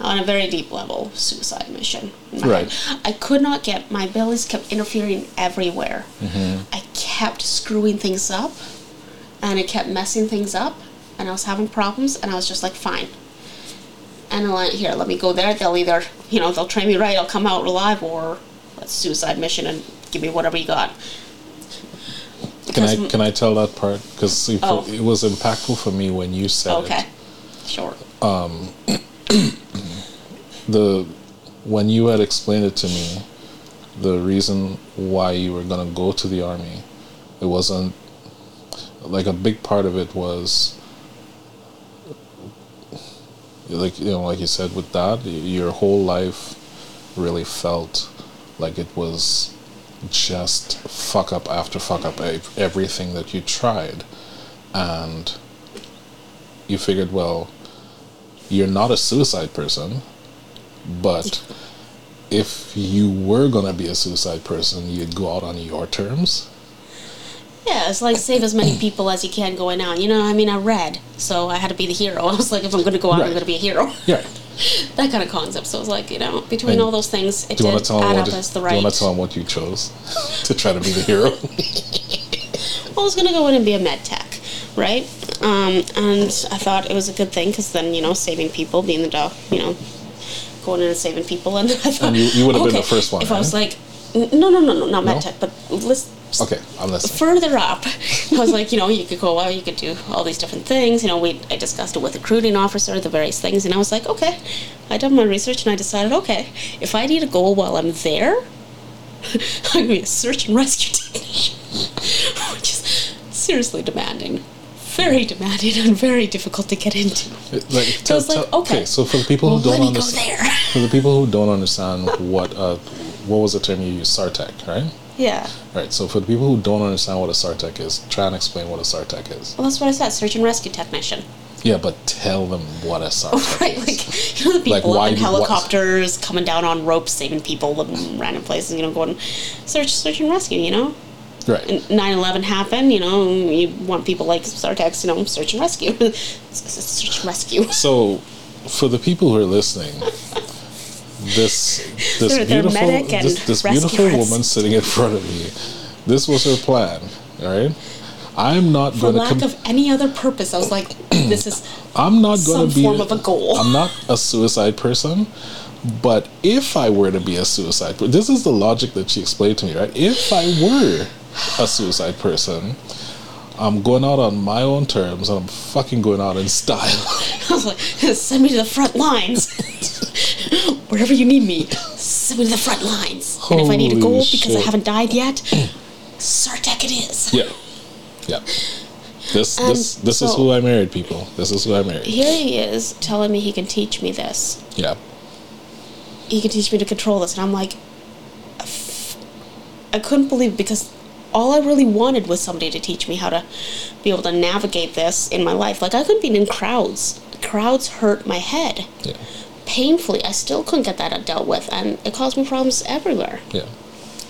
on a very deep level suicide mission Right. head. I could not get my abilities kept interfering everywhere mm-hmm. I kept screwing things up and it kept messing things up and I was having problems and I was just like fine and I'm like, here, let me go there. They'll either, you know, they'll train me right, I'll come out alive, or a suicide mission and give me whatever you got. Can I can I tell that part? Because Oh. it was impactful for me when you said Okay, it. sure. Um, [CLEARS THROAT] the when you had explained it to me, the reason why you were gonna go to the army, it wasn't like a big part of it was like you know like you said with that your whole life really felt like it was just fuck up after fuck up everything that you tried and you figured well you're not a suicide person but if you were gonna be a suicide person, you'd go out on your terms. Yeah, it's like save as many people as you can going out. You know, I mean, I read, so I had to be the hero. [LAUGHS] I was like, if I'm going to go out, I'm going to be a hero. Yeah. [LAUGHS] that kind of concept. So it was like, you know, between And all those things, it did to add up what? as the Do right. you want to tell them what you chose [LAUGHS] to try to be the hero? [LAUGHS] I was gonna go in and be a med tech, right? Um, and I thought it was a good thing because then you know saving people, being the dog, you know, going in and saving people, and I thought And you- you would have been the first one, If I was like, no, no, no, no, not med No? tech, but let's okay, I'm listening. further up, I was like, you know, you could go out, you could do all these different things. You know, we I discussed it with the recruiting officer, the various things, and I was like, okay, I done my research and I decided, okay, if I need a goal while I'm there, [LAUGHS] I'm gonna be a search and rescue technician, [LAUGHS] which is seriously demanding, very demanding, and very difficult to get into. Like, So it's like, okay, So for the people well, who don't me go understand, for the people who don't understand [LAUGHS] what uh, what was the term you used, SAR Tech, right? Yeah, Right. So for the people who don't understand what a SAR Tech is, try and explain what a SAR Tech is. well, that's what I said, search and rescue technician. Yeah, but tell them what a Sartec [LAUGHS] Right, is. like [LAUGHS] you know the Like, people why in do- what- helicopters coming down on ropes, saving people in random places. You know, going search, search and rescue. You know, right. and 9/11 happened. You know, you want people like SAR Techs. You know, search and rescue, [LAUGHS] search and rescue. So, for the people who are listening, this this They're- beautiful this, this beautiful rescuers. woman sitting in front of me, this was her plan. right? I'm not going to. lack Com- of any other purpose, I was like, [CLEARS THROAT] this is I'm not going to be. form of a goal. I'm not a suicide person, but if I were to be a suicide, this is the logic that she explained to me. Right, if I were a suicide person. I'm going out on my own terms and I'm fucking going out in style. [LAUGHS] I was like, send me to the front lines. [LAUGHS] Wherever you need me, send me to the front lines. and if I need a Holy goal because I haven't died yet, SAR Tech it is. Yeah, yeah. This And this this is who I married, people. This is who I married. Here he is telling me he can teach me this. Yeah, He can teach me to control this, and I'm like, I couldn't believe it because all I really wanted was somebody to teach me how to be able to navigate this in my life. Like I couldn't be in crowds. Crowds hurt my head yeah, painfully. I still couldn't get that dealt with, and it caused me problems everywhere. yeah.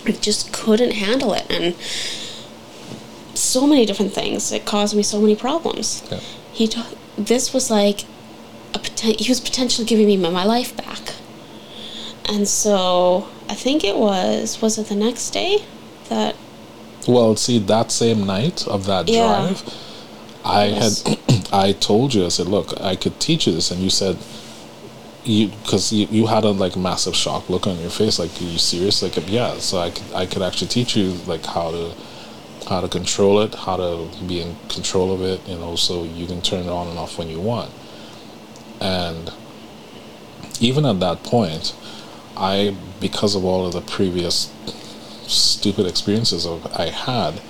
I just couldn't handle it, and so many different things. It caused me so many problems. yeah. he told this was like a poten- he was potentially giving me my, my life back. And so I think it was was it the next day that Well, see, that same night of that Yeah. drive, I Yes. had, [CLEARS THROAT] I told you, I said, look, I could teach you this, and you said, you, because you, you had a like massive shock look on your face, like, are you serious? Like, yeah, so I could, I could actually teach you like how to, how to control it, how to be in control of it, you know, so you can turn it on and off when you want. And even at that point, I, because of all of the previous stupid experiences of I had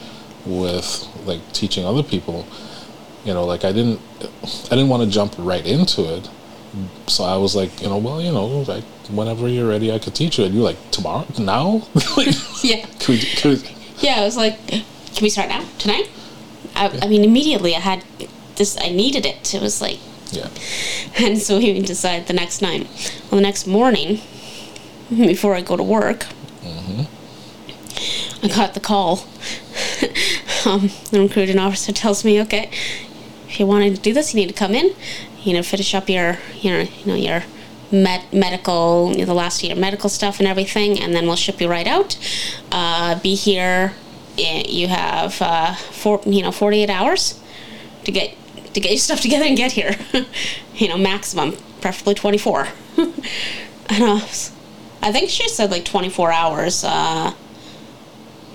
with like teaching other people, you know, like I didn't, I didn't want to jump right into it. So I was like, you know, well, you know, like whenever you're ready, I could teach you. And you're like, tomorrow, now, [LAUGHS] like, [LAUGHS] yeah. could, we- could, we- yeah I was like can we start now? Tonight? I, I mean immediately I had this I needed it. It was like yeah, [LAUGHS] and so we decided the next night. Well the next morning before I go to work I got the call. Um, the recruiting officer tells me okay if you wanted to do this you need to come in you know finish up your you know you know your med- medical you know, the last year medical stuff and everything and then we'll ship you right out. Uh, be here you have uh, four you know 48 hours to get to get your stuff together and get here. [LAUGHS] You know maximum preferably 24 and [LAUGHS] I, was, I think she said like 24 hours uh,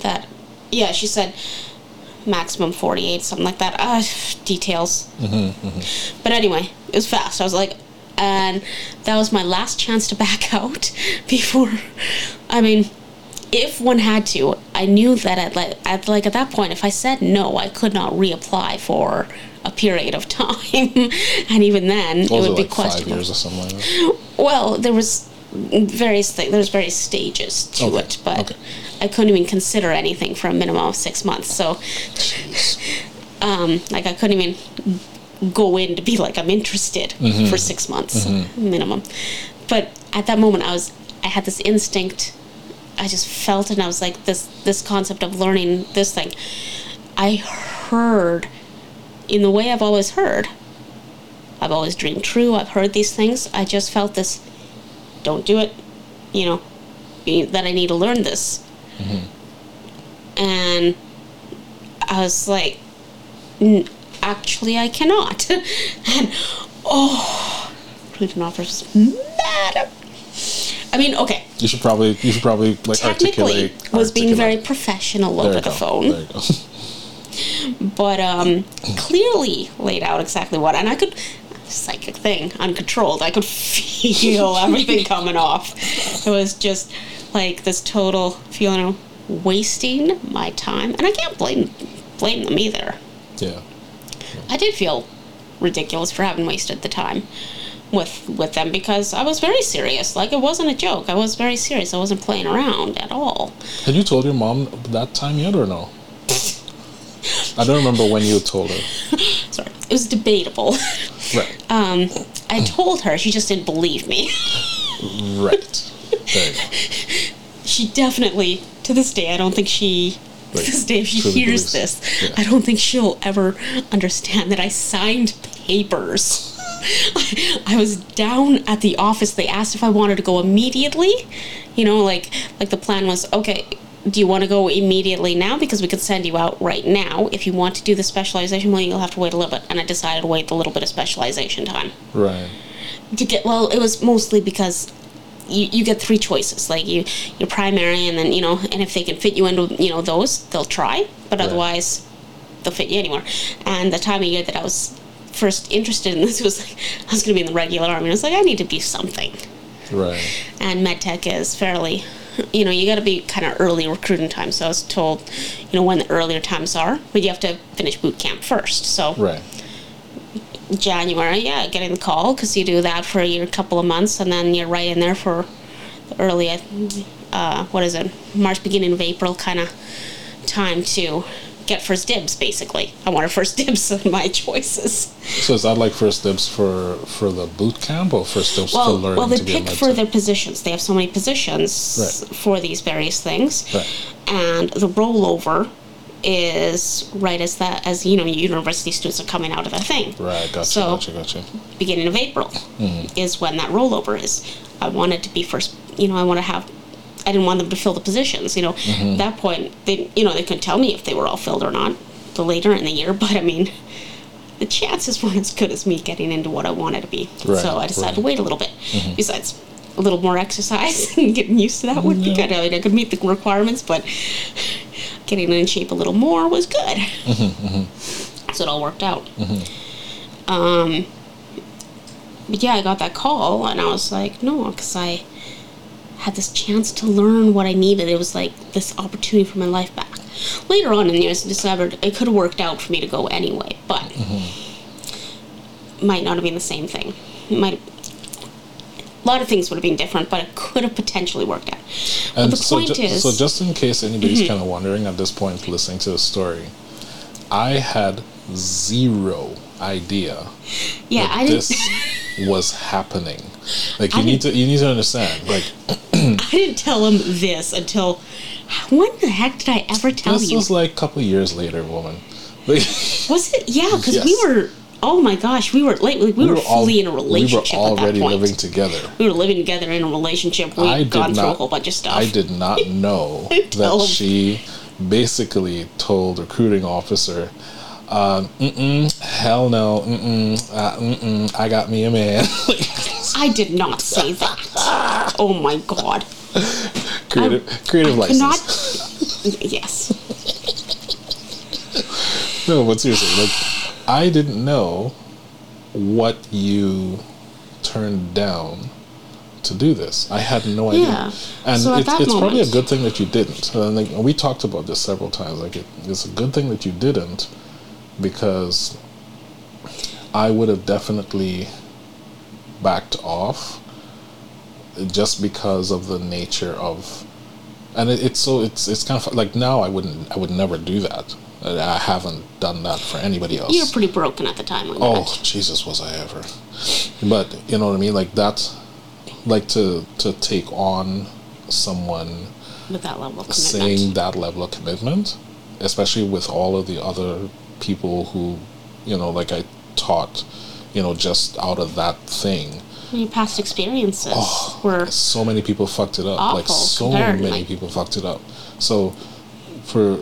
that yeah she said maximum 48 something like that. Uh, details. But anyway it was fast. I was like and that was my last chance to back [LAUGHS] out before i mean if one had to i knew that at like at like at that point if i said no i could not reapply for a period of [LAUGHS] time. And even then it what was would it be like five questionable. years or something like that? well, there was various th- there's various stages to Okay, it, but okay. I couldn't even consider anything for a minimum of six months. So, um, like I couldn't even go in to be like I'm interested Mm-hmm. for six months minimum. But at that moment, I was I had this instinct. I just felt it, and I was like this this concept of learning this thing. I heard in the way I've always heard. I've always dreamed true. I've heard these things. I just felt this. Don't do it. You know, that I need to learn this. And I was like, "N- actually, I cannot. [LAUGHS] and oh, Cleveland offers mad. I mean, okay, You should probably, you should probably like technically articulate. was being very professional over the phone. There you go. [LAUGHS] but um, clearly laid out exactly what, and I could psychic thing uncontrolled. I could feel [LAUGHS] everything coming off. It was just like this total feeling of wasting my time, and I can't blame blame them either. Yeah. I did feel ridiculous for having wasted the time with with them because I was very serious. Like it wasn't a joke. I was very serious. I wasn't playing around at all. Had you told your mom that time yet or no? [LAUGHS] I don't remember when you told her. Sorry, it was debatable. [LAUGHS] Right. Um, I told her, she just didn't believe me. right. [LAUGHS] There she definitely to this day i don't think she Right. to this day if she Truly hears believes. this Yeah. i don't think she'll ever understand that i signed papers I, I was down at the office they asked if i wanted to go immediately you know like like the plan was okay do you want to go immediately now because we could send you out right now if you want to do the specialization well you'll have to wait a little bit and i decided to wait a little bit of specialization time Right. to get well it was mostly because you, you get three choices like you your primary and then you know and if they can fit you into you know those they'll try but Right. otherwise they'll fit you anywhere and the time of year that i was first interested in this [LAUGHS] was like i was going to be in the regular army i was like i need to be something Right. and medtech is fairly [LAUGHS] you know you got to be kind of early recruiting time so i was told you know when the earlier times are but you have to finish boot camp first so Right. January, yeah, getting the call because you do that for your couple of months and then you're right in there for the early, uh, what is it, March, beginning of April kind of time to get first dibs, basically. I wanted first [LAUGHS] dibs on my choices. So is that like first dibs for for the boot camp or first dibs for Well, learning well, they pick for their positions. They have so many positions Right. for these various things. Right. And the rollover is right as that as you know university students are coming out of their thing. Right. Gotcha. So- gotcha. Gotcha. Beginning of April mm. is when that rollover is. I wanted to be first. You know, I want to have. I didn't want them to fill the positions. You know, mm-hmm. at that point, they you know they couldn't tell me if they were all filled or not. The later in the year, but I mean, the chances weren't as good as me getting into what I wanted to be. Right, so I decided to wait a little bit. Mm-hmm. Besides, a little more exercise [LAUGHS] and getting used to that would be good. I mean, I could meet the requirements, but getting in shape a little more was good. Mm-hmm, so it all worked out. Um, but yeah, I got that call, and I was like, no, because I had this chance to learn what I needed. It was like this opportunity for my life back. Later on in the years, I discovered it could have worked out for me to go anyway, but might not have been the same thing. It might have, a lot of things would have been different, but it could have potentially worked out. But And the so, point ju- is, so just in case anybody's mm-hmm. kind of wondering at this point, listening to the story, I had zero idea yeah, I didn't. this [LAUGHS] was happening. Like you need to you need to understand. Like I didn't tell him this until when the heck did I ever tell this you? This was like a couple years later, woman. Like, [LAUGHS] Was it? Yeah, because Yes. we were. Oh my gosh, we were like we, were, all- fully in a relationship We were already at that point. living together. we were living together in a relationship. We'd I did gone through a not- whole bunch of stuff. I did not [LAUGHS] know that she basically told recruiting officer, um, mm-mm, hell no, mm-mm, uh, mm-mm, I got me a man. [LAUGHS] I did not say that. Oh my god. creative, creative Could license. not. [LAUGHS] yes. No, but seriously, like I didn't know what you turned down to do this. I had no idea, Yeah. and So it's, it's probably a good thing that you didn't. And like we talked about this several times. Like it, it's a good thing that you didn't because I would have definitely backed off just because of the nature of and it, it's so it's it's kind of like now I wouldn't I would never do that. I haven't done that for anybody else. You were pretty broken at the time. When Oh that. Jesus, was I ever? But you know what I mean. Like that, like to to take on someone with that level of commitment. saying that level of commitment, especially with all of the other people who, you know, like I taught, you know, just out of that thing. Your past experiences were So many people fucked it up. like so compared, many like- people fucked it up. So for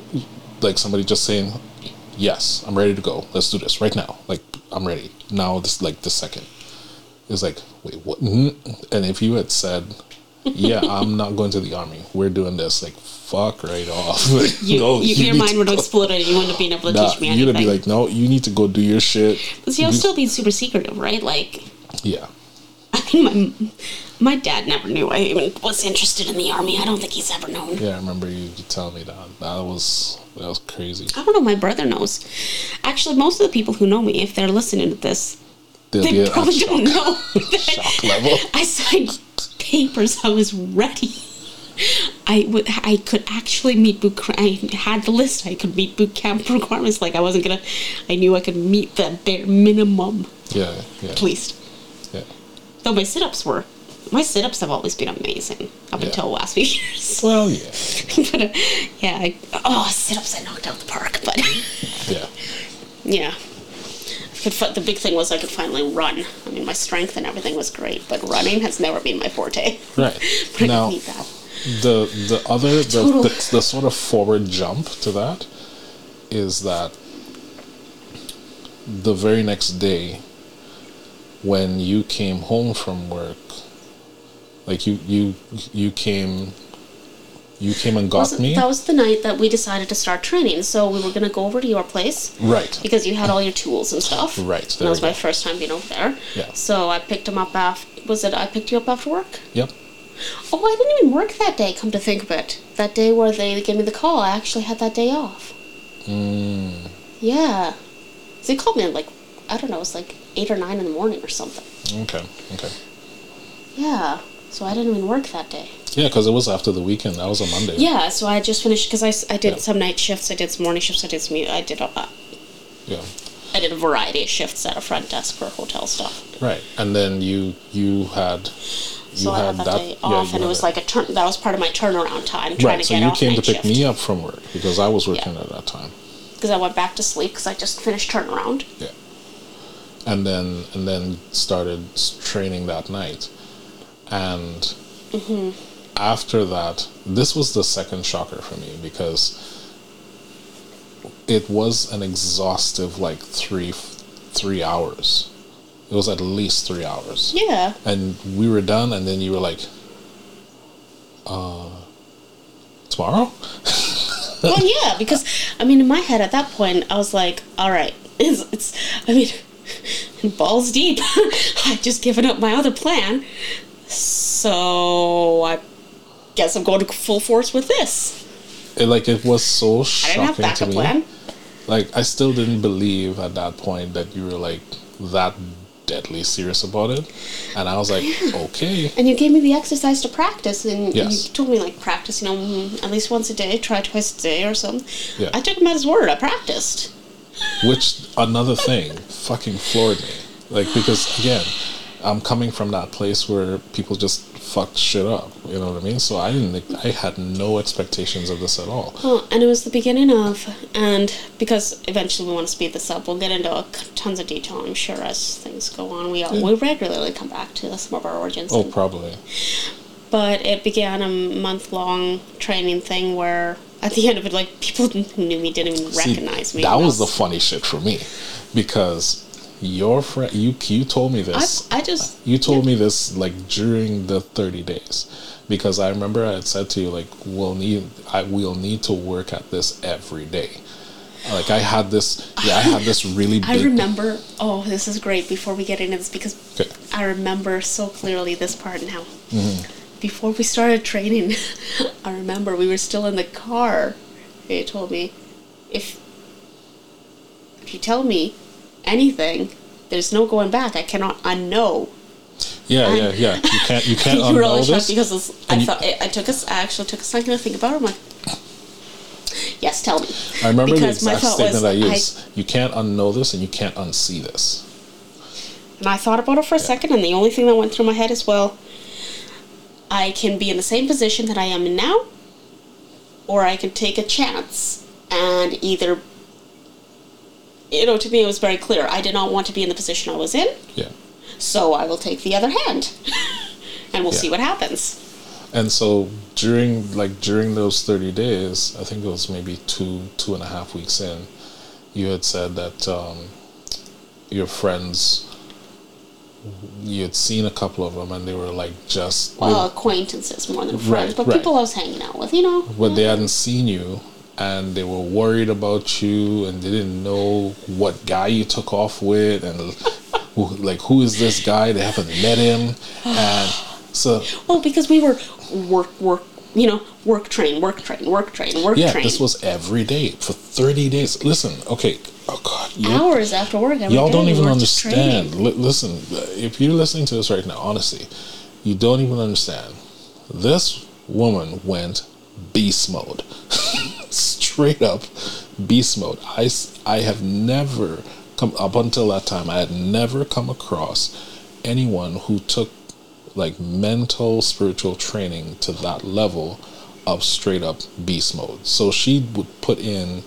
like somebody just saying, "Yes, I'm ready to go. Let's do this right now." Like I'm ready now. This like this second. It's like wait what? Mhm. And if you had said, "Yeah, [LAUGHS] I'm not going to the army. We're doing this," like fuck right off. Like, you, no, you, you your mind would exploded. and You wouldn't have been able to Nah, teach me you'd anything. be like, no, you need to go do your shit. But see, I was Do- still being super secretive, right? Like, yeah. I mean, my, my dad never knew I even was interested in the army. I don't think he's ever known. Yeah, I remember you, telling me that. That was that was crazy. I don't know. My brother knows. Actually, most of the people who know me, if they're listening to this, They'll they probably shock, don't know. [LAUGHS] shock level. I signed papers. I was ready. I would. I could actually meet boot. cr- I had the list. I could meet boot camp requirements. Like I wasn't gonna. I knew I could meet the bare minimum Yeah, yeah, at least. Though my sit ups were. My sit ups have always been amazing up Yeah. until the last few years. [LAUGHS] Well, yeah, but uh, yeah, I, oh, sit ups I knocked out the park. But [LAUGHS] yeah. yeah, I could. fi- The big thing was I could finally run. I mean, my strength and everything was great, but running has never been my forte. [LAUGHS] Right. But now, the the other the, the the sort of forward jump to that is that the very next day when you came home from work like you you you came you came and got Wasn't- me That was the night that we decided to start training. So we were gonna go over to your place right because you had all your tools and stuff. Right, And that was my first time being over there. Yeah. So I picked him up after. Was it I picked you up after work? yep Oh, I didn't even work that day. Come to think of it, that day where they gave me the call, I actually had that day off. mm, Yeah. So they called me like I don't know, it was like eight or nine in the morning or something. okay okay Yeah. So I didn't even work that day. yeah because it was after the weekend that was a monday Yeah. So I just finished because I, I did Yeah. some night shifts, I did some morning shifts, I did some I did a yeah I did a variety of shifts at a front desk for hotel stuff. right and then you you had So I had that, day yeah, off, you and it was that. like a turn. That was part of my turnaround time, trying right. to So get you off came to pick shift. me up from work because I was working Yeah. at that time. because I went back to sleep because I just finished turnaround. Yeah. And then and then started training that night, and Mm-hmm. after that, this was the second shocker for me because it was an exhaustive like three three hours. It was at least three hours. Yeah, and we were done and then you were like uh tomorrow [LAUGHS] well, yeah, because I mean, in my head at that point, I was like, all right, [LAUGHS] it's, it's I mean, balls deep. [LAUGHS] I've just given up my other plan, so I guess I'm going to full force with this. it, like it was so I shocking didn't have to me plan. like i still didn't believe at that point that you were like that deadly serious about it and i was like okay And you gave me the exercise to practice, and Yes. you told me like practice, you know, mm, at least once a day, try twice a day or something. Yeah. I took him at his word. I practiced. Which another thing fucking floored me. Like because again i'm coming from that place where people just fucked shit up you know what i mean? So i didn't i had no expectations of this at all. Well, and it was the beginning of, and because eventually we want to speed this up, we'll get into a tons of detail, I'm sure, as things go on. We, we regularly come back to some of our origins. oh probably. But it began a month long training thing where at the end of it, like, people knew me didn't even See, recognize me. That was the funny shit for me because your friend, you you told me this. I, I just. you told me this like during the thirty days, because I remember I had said to you like we'll need I we'll need to work at this every day. Like I had this, yeah, I had this really [LAUGHS] big. I remember. Oh, this is great. Before we get into this, because Okay. I remember so clearly this part now. Mm-hmm. Before we started training, [LAUGHS] I remember we were still in the car. They told me, if if you tell me anything, there's no going back. I cannot unknow. Yeah, yeah, yeah. You can't you [LAUGHS] can't you were unknow really shocked this. because it's, I you- thought I, I took us. I actually took a second to think about it. I'm like, yes, tell me. I remember because the exact statement was, I I- used. you can't unknow this, and you can't unsee this. And I thought about it for a second, and the only thing that went through my head is, well, I can be in the same position that I am in now, or I can take a chance and either. You know, to me, it was very clear. I did not want to be in the position I was in, Yeah. so I will take the other hand, [LAUGHS] and we'll Yeah. see what happens. And so during like during those thirty days, I think it was maybe two two and a half weeks in, you had said that um, your friends, you had seen a couple of them, and they were like just, Well, acquaintances more than friends, Right, but right. people I was hanging out with, you know. but they hadn't seen you, and they were worried about you, and they didn't know what guy you took off with, and who, like who is this guy? They haven't met him, and [SIGHS] so Well, because we were work, work, you know, work train, work train, work train, work yeah, train. this was every day for thirty days. Listen, okay, oh god, you, hours after work. Every y'all don't even understand. training. Li- listen, if you're listening to this right now, honestly, you don't even understand. This woman went beast mode, [LAUGHS] straight up beast mode. I I have never come up until that time. I had never come across anyone who took like mental spiritual training to that level of straight up beast mode. So she would put in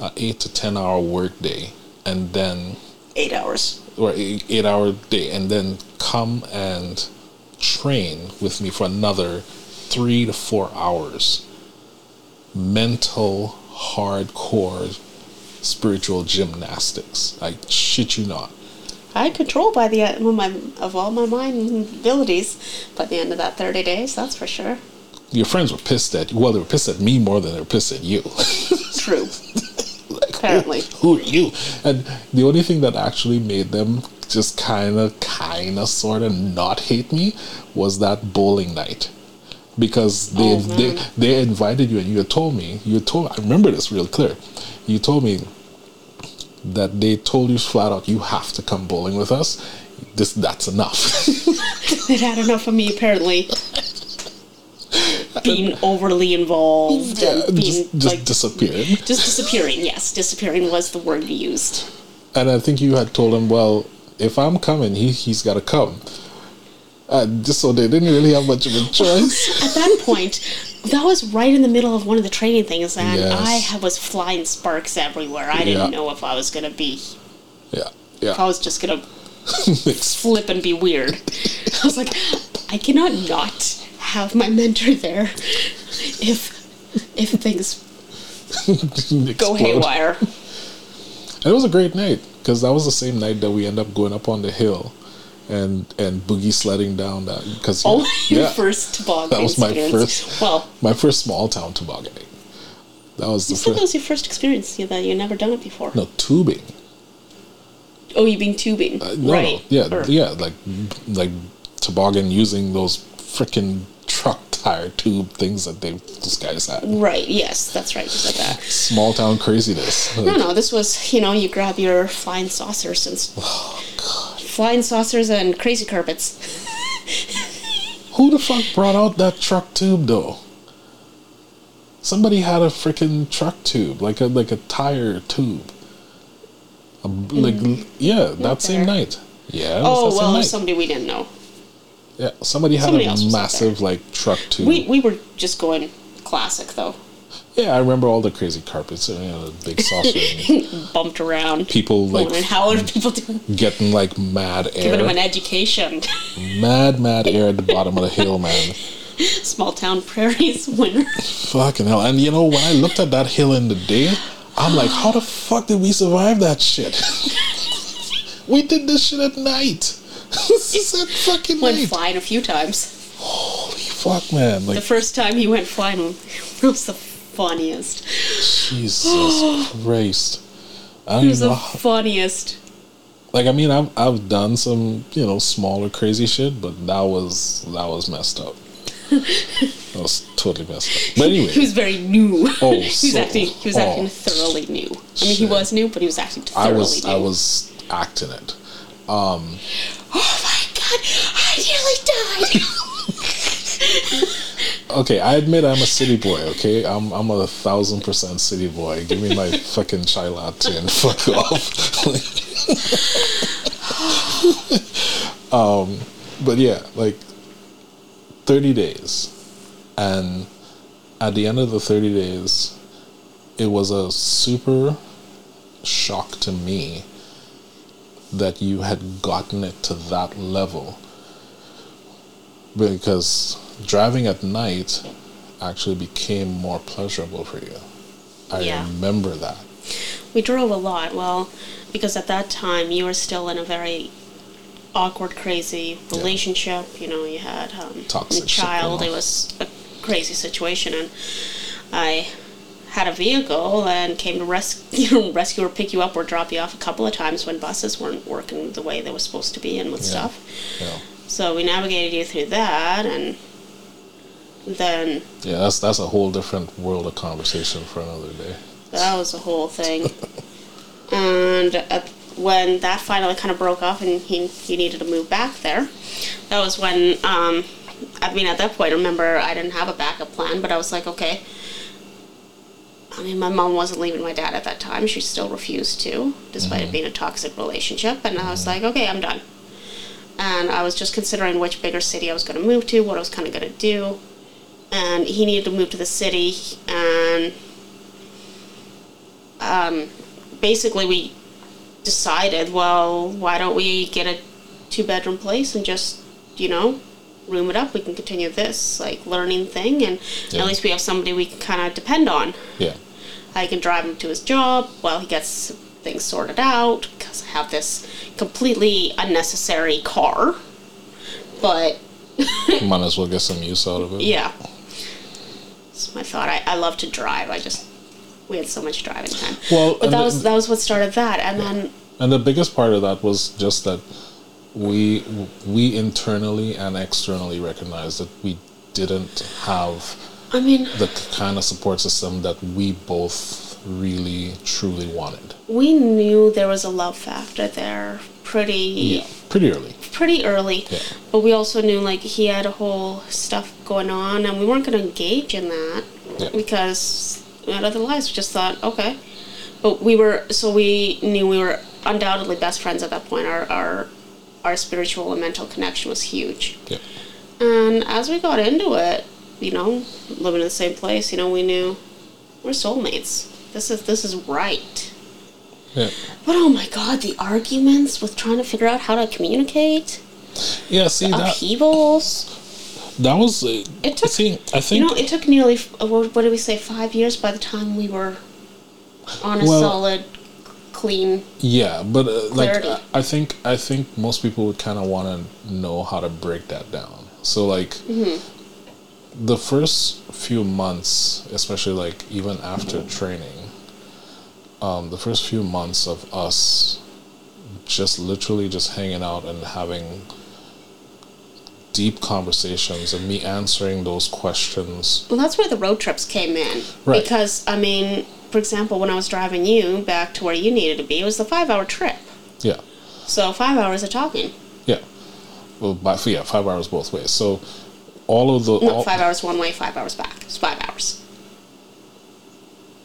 an eight to ten hour work day and then Eight hours. or eight, eight hour day and then come and train with me for another three to four hours mental hardcore spiritual gymnastics i shit you not I had control by the of, my, of all my mind abilities by the end of that 30 days, that's for sure. your friends were pissed at you well they were pissed at me more than they were pissed at you True. [LAUGHS] Apparently. [LAUGHS] who, are you? And the only thing that actually made them just kind of, kind of, sort of not hate me was that bowling night. Because they, Oh, they they invited you and you told me you told I remember this real clear. You told me that they told you flat out you have to come bowling with us. This that's enough. [LAUGHS] It had enough of me, apparently. [LAUGHS] Being overly involved Yeah, and being just just like disappeared. [LAUGHS] just disappearing. Yes, disappearing was the word you used. And I think you had told him, well, if I'm coming, he he's got to come. Uh, just so they didn't really have much of a choice. [LAUGHS] At that point, that was right in the middle of one of the training things, and Yes. I was flying sparks everywhere. I didn't know if I was gonna be, yeah, yeah if I was just gonna flip and be weird. I was like, I cannot not have my mentor there if if things [LAUGHS] go haywire. And it was a great night because that was the same night that we end up going up on the hill and and boogie sledding down that because Oh, [LAUGHS] your yeah, first toboggan That was my experience. first- Well, my first small town tobogganing. That was the you said that first. was your first experience. Yeah, that you never done it before. No tubing. Oh, you mean tubing, Uh, no, right? no, yeah, Or- yeah, like like toboggan using those freaking truck tire tube things that they those guys had. Right. Yes, that's right. You said that. Small town craziness. No, no. This was you know you grab your flying saucers and Oh, flying saucers and crazy carpets. [LAUGHS] Who the fuck brought out that truck tube though? Somebody had a freaking truck tube, like a like a tire tube. A, like yeah, that same night. Yeah. Oh well, somebody we didn't know. Yeah, somebody had somebody a else was up massive like truck too. We we were just going classic though. yeah, I remember all the crazy carpets, you know, the big saucer, [LAUGHS] Bumped around. people like and how are people doing? [LAUGHS] getting like mad air. Giving them an education. [LAUGHS] mad mad air at the bottom of the hill, man. Small town prairies winner. Fucking hell. And you know, when I looked at that hill in the day, I'm like, how the fuck did we survive that shit? we did this shit at night. This is at fucking Went night. flying a few times. Holy fuck, man. The first time he went flying was [LAUGHS] the funniest. Jesus [GASPS] Christ. I don't It was the how- funniest. Like, I mean, I've, I've done some, you know, smaller crazy shit, but that was, that was messed up. [LAUGHS] that was totally messed up. But [LAUGHS] anyway. He was very new. Oh, he was so- acting. He was oh. acting thoroughly new. I mean, he was new, but he was acting thoroughly I was, new. I was acting it. Oh my god! I nearly died. [LAUGHS] Okay, I admit I'm a city boy. Okay, I'm I'm a thousand percent city boy. Give me my [LAUGHS] fucking chai latte and fuck off. [LAUGHS] um, but yeah, like thirty days, and at the end of the thirty days, it was a super shock to me that you had gotten it to that level because driving at night actually became more pleasurable for you. I Yeah. remember that. we drove a lot. Well, because at that time you were still in a very awkward, crazy relationship. You know, you had um, Toxic a child. It was a crazy situation, and I had a vehicle and came to rescue, you [LAUGHS] know, rescue or pick you up or drop you off a couple of times when buses weren't working the way they were supposed to be and with Yeah. stuff. Know. So we navigated you through that, and then Yeah, that's that's a whole different world of conversation for another day. that was the whole thing. [LAUGHS] and at, when that finally kind of broke off, and he he needed to move back there, that was when um, I mean at that point, remember I didn't have a backup plan, but I was like, okay. I mean, my mom wasn't leaving my dad at that time. She still refused to, despite it being a toxic relationship. And I was like, okay, I'm done. And I was just considering which bigger city I was going to move to, what I was kind of going to do. And he needed to move to the city, and um, basically we decided, well, why don't we get a two bedroom place and just, you know, room it up? We can continue this like learning thing, and Yeah. at least we have somebody we can kind of depend on. Yeah. I can drive him to his job while he gets things sorted out because I have this completely unnecessary car. But [LAUGHS] Might as well get some use out of it. yeah, it's my thought. I, I love to drive. I just we had so much driving time. Well, but that the- was that was what started that, and then And the biggest part of that was just that we we internally and externally recognized that we didn't have I mean the kind of support system that we both really truly wanted. we knew there was a love factor there pretty Yeah, pretty early. pretty early. Yeah. But we also knew like he had a whole stuff going on, and we weren't going to engage in that Yeah. because we had other lives. We just thought, okay. But we were so we knew we were undoubtedly best friends at that point. Our our our spiritual and mental connection was huge. Yeah. And as we got into it, you know, living in the same place, you know, we knew we're soulmates. This is this is right. Yeah. But oh my god, the arguments with trying to figure out how to communicate, Yeah. See that upheavals. that was. Uh, It took- See, I think. You know, it took nearly uh, what what did we say? Five years by the time we were on a Well- solid, clean. Yeah, but uh, like I- I think I think most people would kind of want to know how to break that down. So like the first few months, especially like even after training, um, the first few months of us just literally just hanging out and having deep conversations and me answering those questions. Well, that's where the road trips came in. Right. Because I mean, for example, when I was driving you back to where you needed to be, it was a five-hour trip. Yeah. So five hours of talking. Yeah. Well, by yeah, five hours both ways. So all of the No, all, five hours one way, five hours back. It's five hours.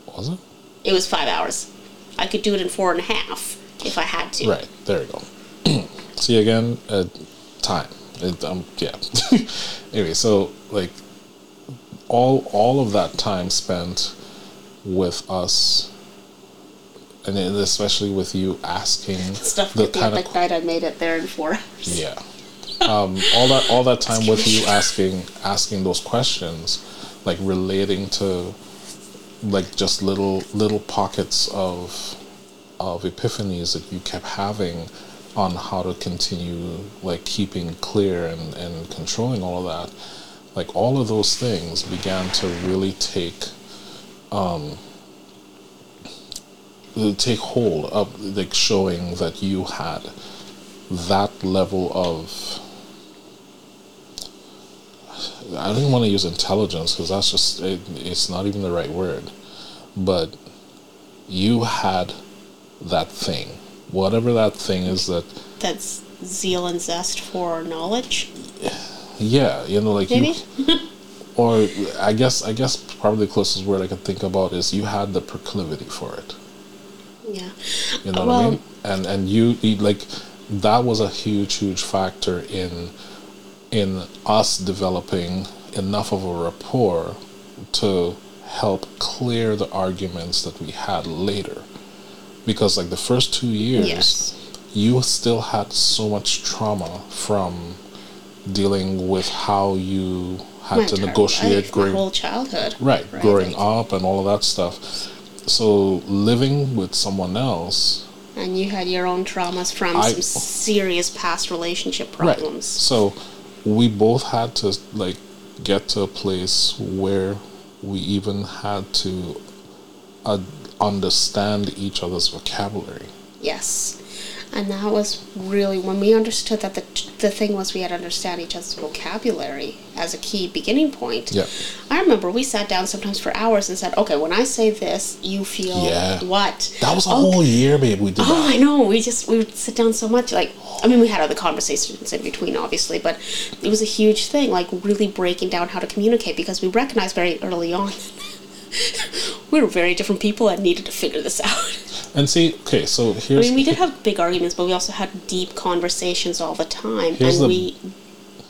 was it? It was five hours. I could do it in four and a half if I had to. Right there you go. [CLEARS THROAT] See again, uh, time. It, um, yeah. [LAUGHS] anyway, so like all all of that time spent with us, and especially with you asking Stuff the kind of epic night I made it there in four hours. yeah. Um, all that all that time with you asking asking those questions, like relating to like just little little pockets of of epiphanies that you kept having on how to continue like keeping clear and, and controlling all of that. Like all of those things began to really take um take hold of like showing that you had that level of I don't want to use intelligence because that's just it, it's not even the right word but you had that thing whatever that thing is that That's zeal and zest for knowledge. yeah you know like Maybe. you [LAUGHS] or I guess I guess probably the closest word I can think about is you had the proclivity for it Yeah. You know what I mean? And and you, you like that was a huge huge factor in in us developing enough of a rapport to help clear the arguments that we had later. Because like the first 2 years Yes. you still had so much trauma from dealing with how you had My to negotiate life, growing whole childhood. right, growing like- up and all of that stuff so living with someone else And you had your own traumas from I- some serious past relationship right problems. so we both had to like get to a place where we even had to uh, understand each other's vocabulary Yes. And that was really when we understood that the, the thing was we had to understand each other's vocabulary as a key beginning point. Yeah. I remember we sat down sometimes for hours and said, okay, when I say this, you feel Yeah. what? that was a Okay. whole year babe we did Oh, that I know. We just we would sit down so much. Like, I mean, we had other conversations in between, obviously, but it was a huge thing. Like, really breaking down how to communicate because we recognized very early on [LAUGHS] were very different people and needed to figure this out. and see okay so I mean, we did have big arguments, but we also had deep conversations all the time, and the- we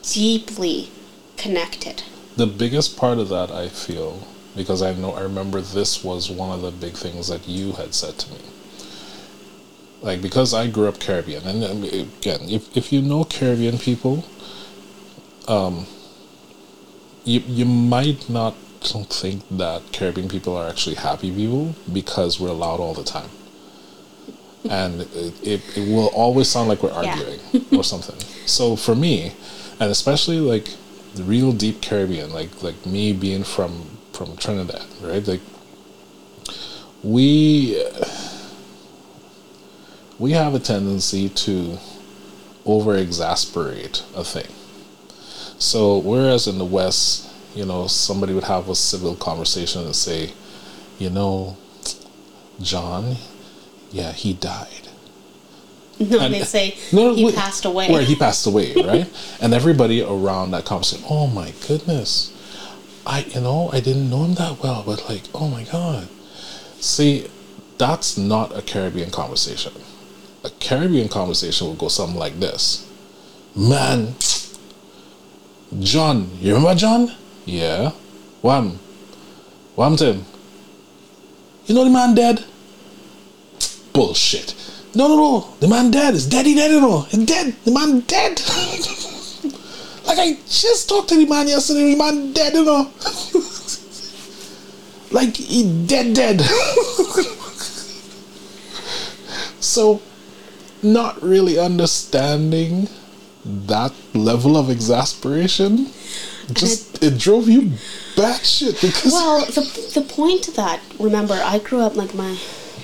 deeply connected. the biggest part of that I feel because I know I remember this was one of the big things that you had said to me. Like because I grew up Caribbean, and again, if if you know Caribbean people, um, you you might not think that Caribbean people are actually happy people because we're loud all the time, [LAUGHS] and it, it, it will always sound like we're Yeah. arguing or [LAUGHS] something. So for me, and especially like the real deep Caribbean, like like me being from from Trinidad, right? Like we we have a tendency to over exasperate a thing. So whereas in the West, you know, somebody would have a civil conversation and say, you know, John, yeah, he died. [LAUGHS] No, And- they say No, he wait, passed away. Where he passed away, [LAUGHS] right? and everybody around that conversation, oh my goodness, I you know I didn't know him that well, but like, oh my god. See, that's not a Caribbean conversation. A Caribbean conversation would go something like this. Man, John, you remember John? Yeah. Wham. Wham to him. You know the man dead? Bullshit. No, no, no. The man dead. Is dead, he dead, you know. He's dead. The man dead. [LAUGHS] like I just talked to the man yesterday. The man dead, you know. [LAUGHS] like he dead, dead. [LAUGHS] so, not really understanding that level of exasperation? Just it, it drove you batshit because well the, the point to that remember i grew up like my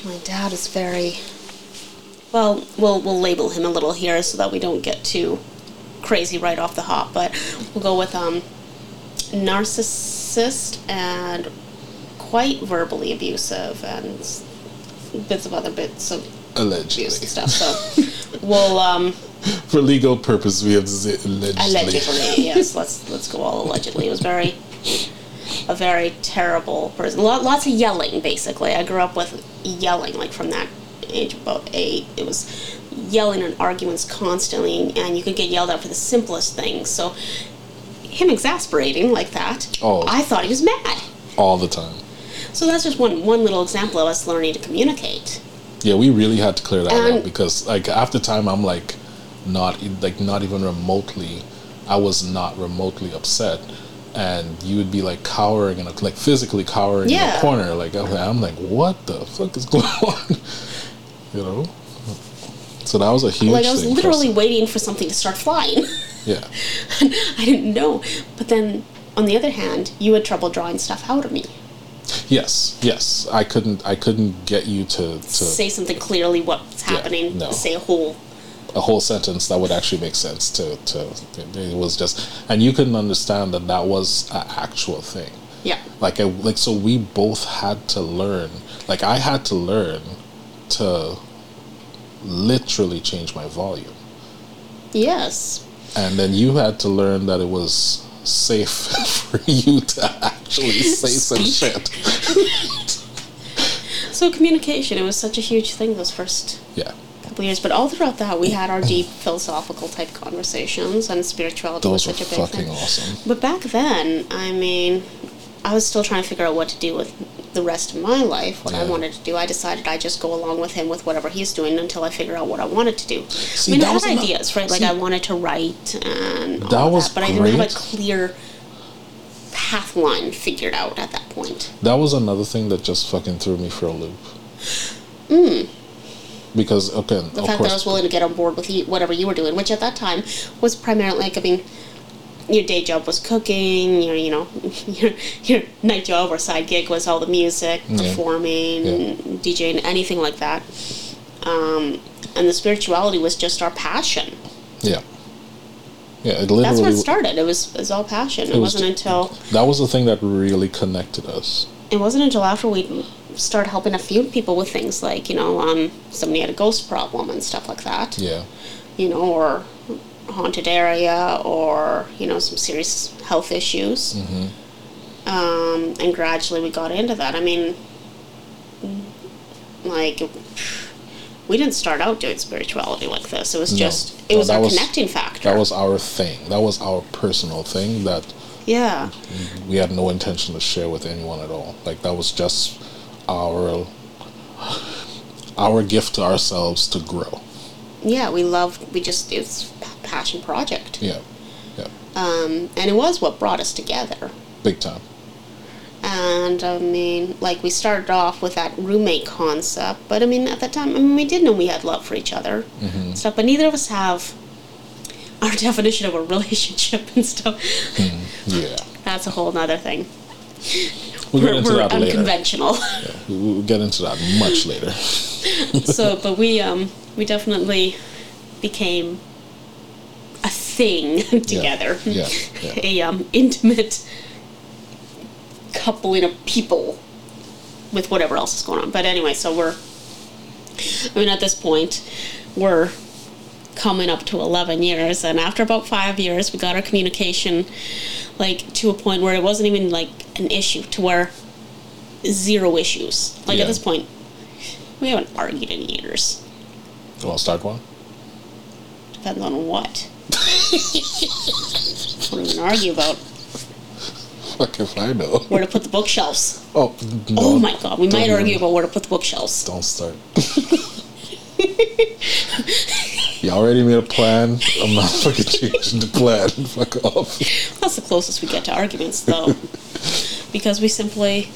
my dad is very well we'll we'll label him a little here so that we don't get too crazy right off the hop but we'll go with um narcissist and quite verbally abusive and bits of other bits of allegedly. abuse and stuff so we'll um [LAUGHS] for legal purpose we have to say allegedly. allegedly yes. Let's let's go all allegedly. It was very a very terrible person. Lots of yelling basically. I grew up with yelling like from that age about eight. It was yelling and arguments constantly and you could get yelled at for the simplest things. So him exasperating like that Oh. i thought he was mad. All the time. So that's just one one little example of us learning to communicate. Yeah we really had to clear that And- out because like after time i'm like not like not even remotely i was not remotely upset and you would be like cowering in a like physically cowering in a corner like I'm I'm like what the fuck is going [LAUGHS] on you know so that was a huge like i was for literally us. waiting for something to start flying [LAUGHS] yeah [LAUGHS] I didn't know. But then, on the other hand, you had trouble drawing stuff out of me. yes yes i couldn't i couldn't get you to to Say something clearly what's Yeah, happening. no. Say a whole. A whole sentence that would actually make sense to to it was just and you couldn't understand that that was an actual thing. Yeah. like I, like so we both had to learn like i had to learn to literally change my volume. Yes. and then you had to learn that it was safe [LAUGHS] for you to actually say some shit. [LAUGHS] So communication, it was such a huge thing those first yeah couple years. But all throughout that, we had our deep philosophical type conversations, and spirituality those was such a big fucking thing. awesome But back then, I mean, I was still trying to figure out what to do with the rest of my life, what I wanted to do. I decided I'd just go along with him with whatever he's doing until I figure out what I wanted to do. See, I mean, I had ideas, right? Like see- I wanted to write and all That was that, but I didn't have a clear path line figured out at that point. That was another thing that just fucking threw me for a loop. Hmm. Because okay. The of fact course, that I was willing to get on board with you, whatever you were doing, which at that time was primarily like, I mean, your day job was cooking, your, you know, [LAUGHS] your, your night job or side gig was all the music, Yeah. performing, Yeah. DJing, anything like that. Um, and the spirituality was just our passion. yeah, yeah. It literally That's where it started. It was, it was all passion. It, It was wasn't until that was the thing that really connected us. it wasn't until after we started helping a few people with things like you know um, somebody had a ghost problem and stuff like that. Yeah, you know or haunted area or you know some serious health issues. Um, and gradually we got into that. I mean like we didn't start out doing spirituality like this. It was No. just it No, was our was- connecting factor. that was our thing. That was our personal thing that yeah. we had no intention to share with anyone at all. Like that was just our our gift to ourselves to grow. yeah we love. we just it's a passion project Yeah, yeah, um, and it was what brought us together big time. And I mean, like we started off with that roommate concept, but I mean, at that time, I mean, we did know we had love for each other, and stuff. But neither of us have our [LAUGHS] definition of a [LAUGHS] relationship and stuff. Yeah, That's a whole nother thing. We'll get We're, into that later. unconventional. We- We'll get into that much later. [LAUGHS] so, but we um we definitely became a thing [LAUGHS] together. Yeah, yeah. [LAUGHS] a um intimate coupling of people with whatever else is going on. But anyway, so we're I mean at this point we're coming up to 11 years and after about 5 years we got our communication like to a point where it wasn't even like an issue to where zero issues. Like Yeah. at this point we haven't argued in years. You want to start one? Depends on what. What are we gonna argue about? Fuck if I know. Where to put the bookshelves? Oh, no, Oh my god, we might argue about where to put the bookshelves. Don't start. [LAUGHS] already made a plan. I'm not [LAUGHS] fucking changing the plan. [LAUGHS] Fuck off. That's the closest we get to arguments, though, [LAUGHS] because we simply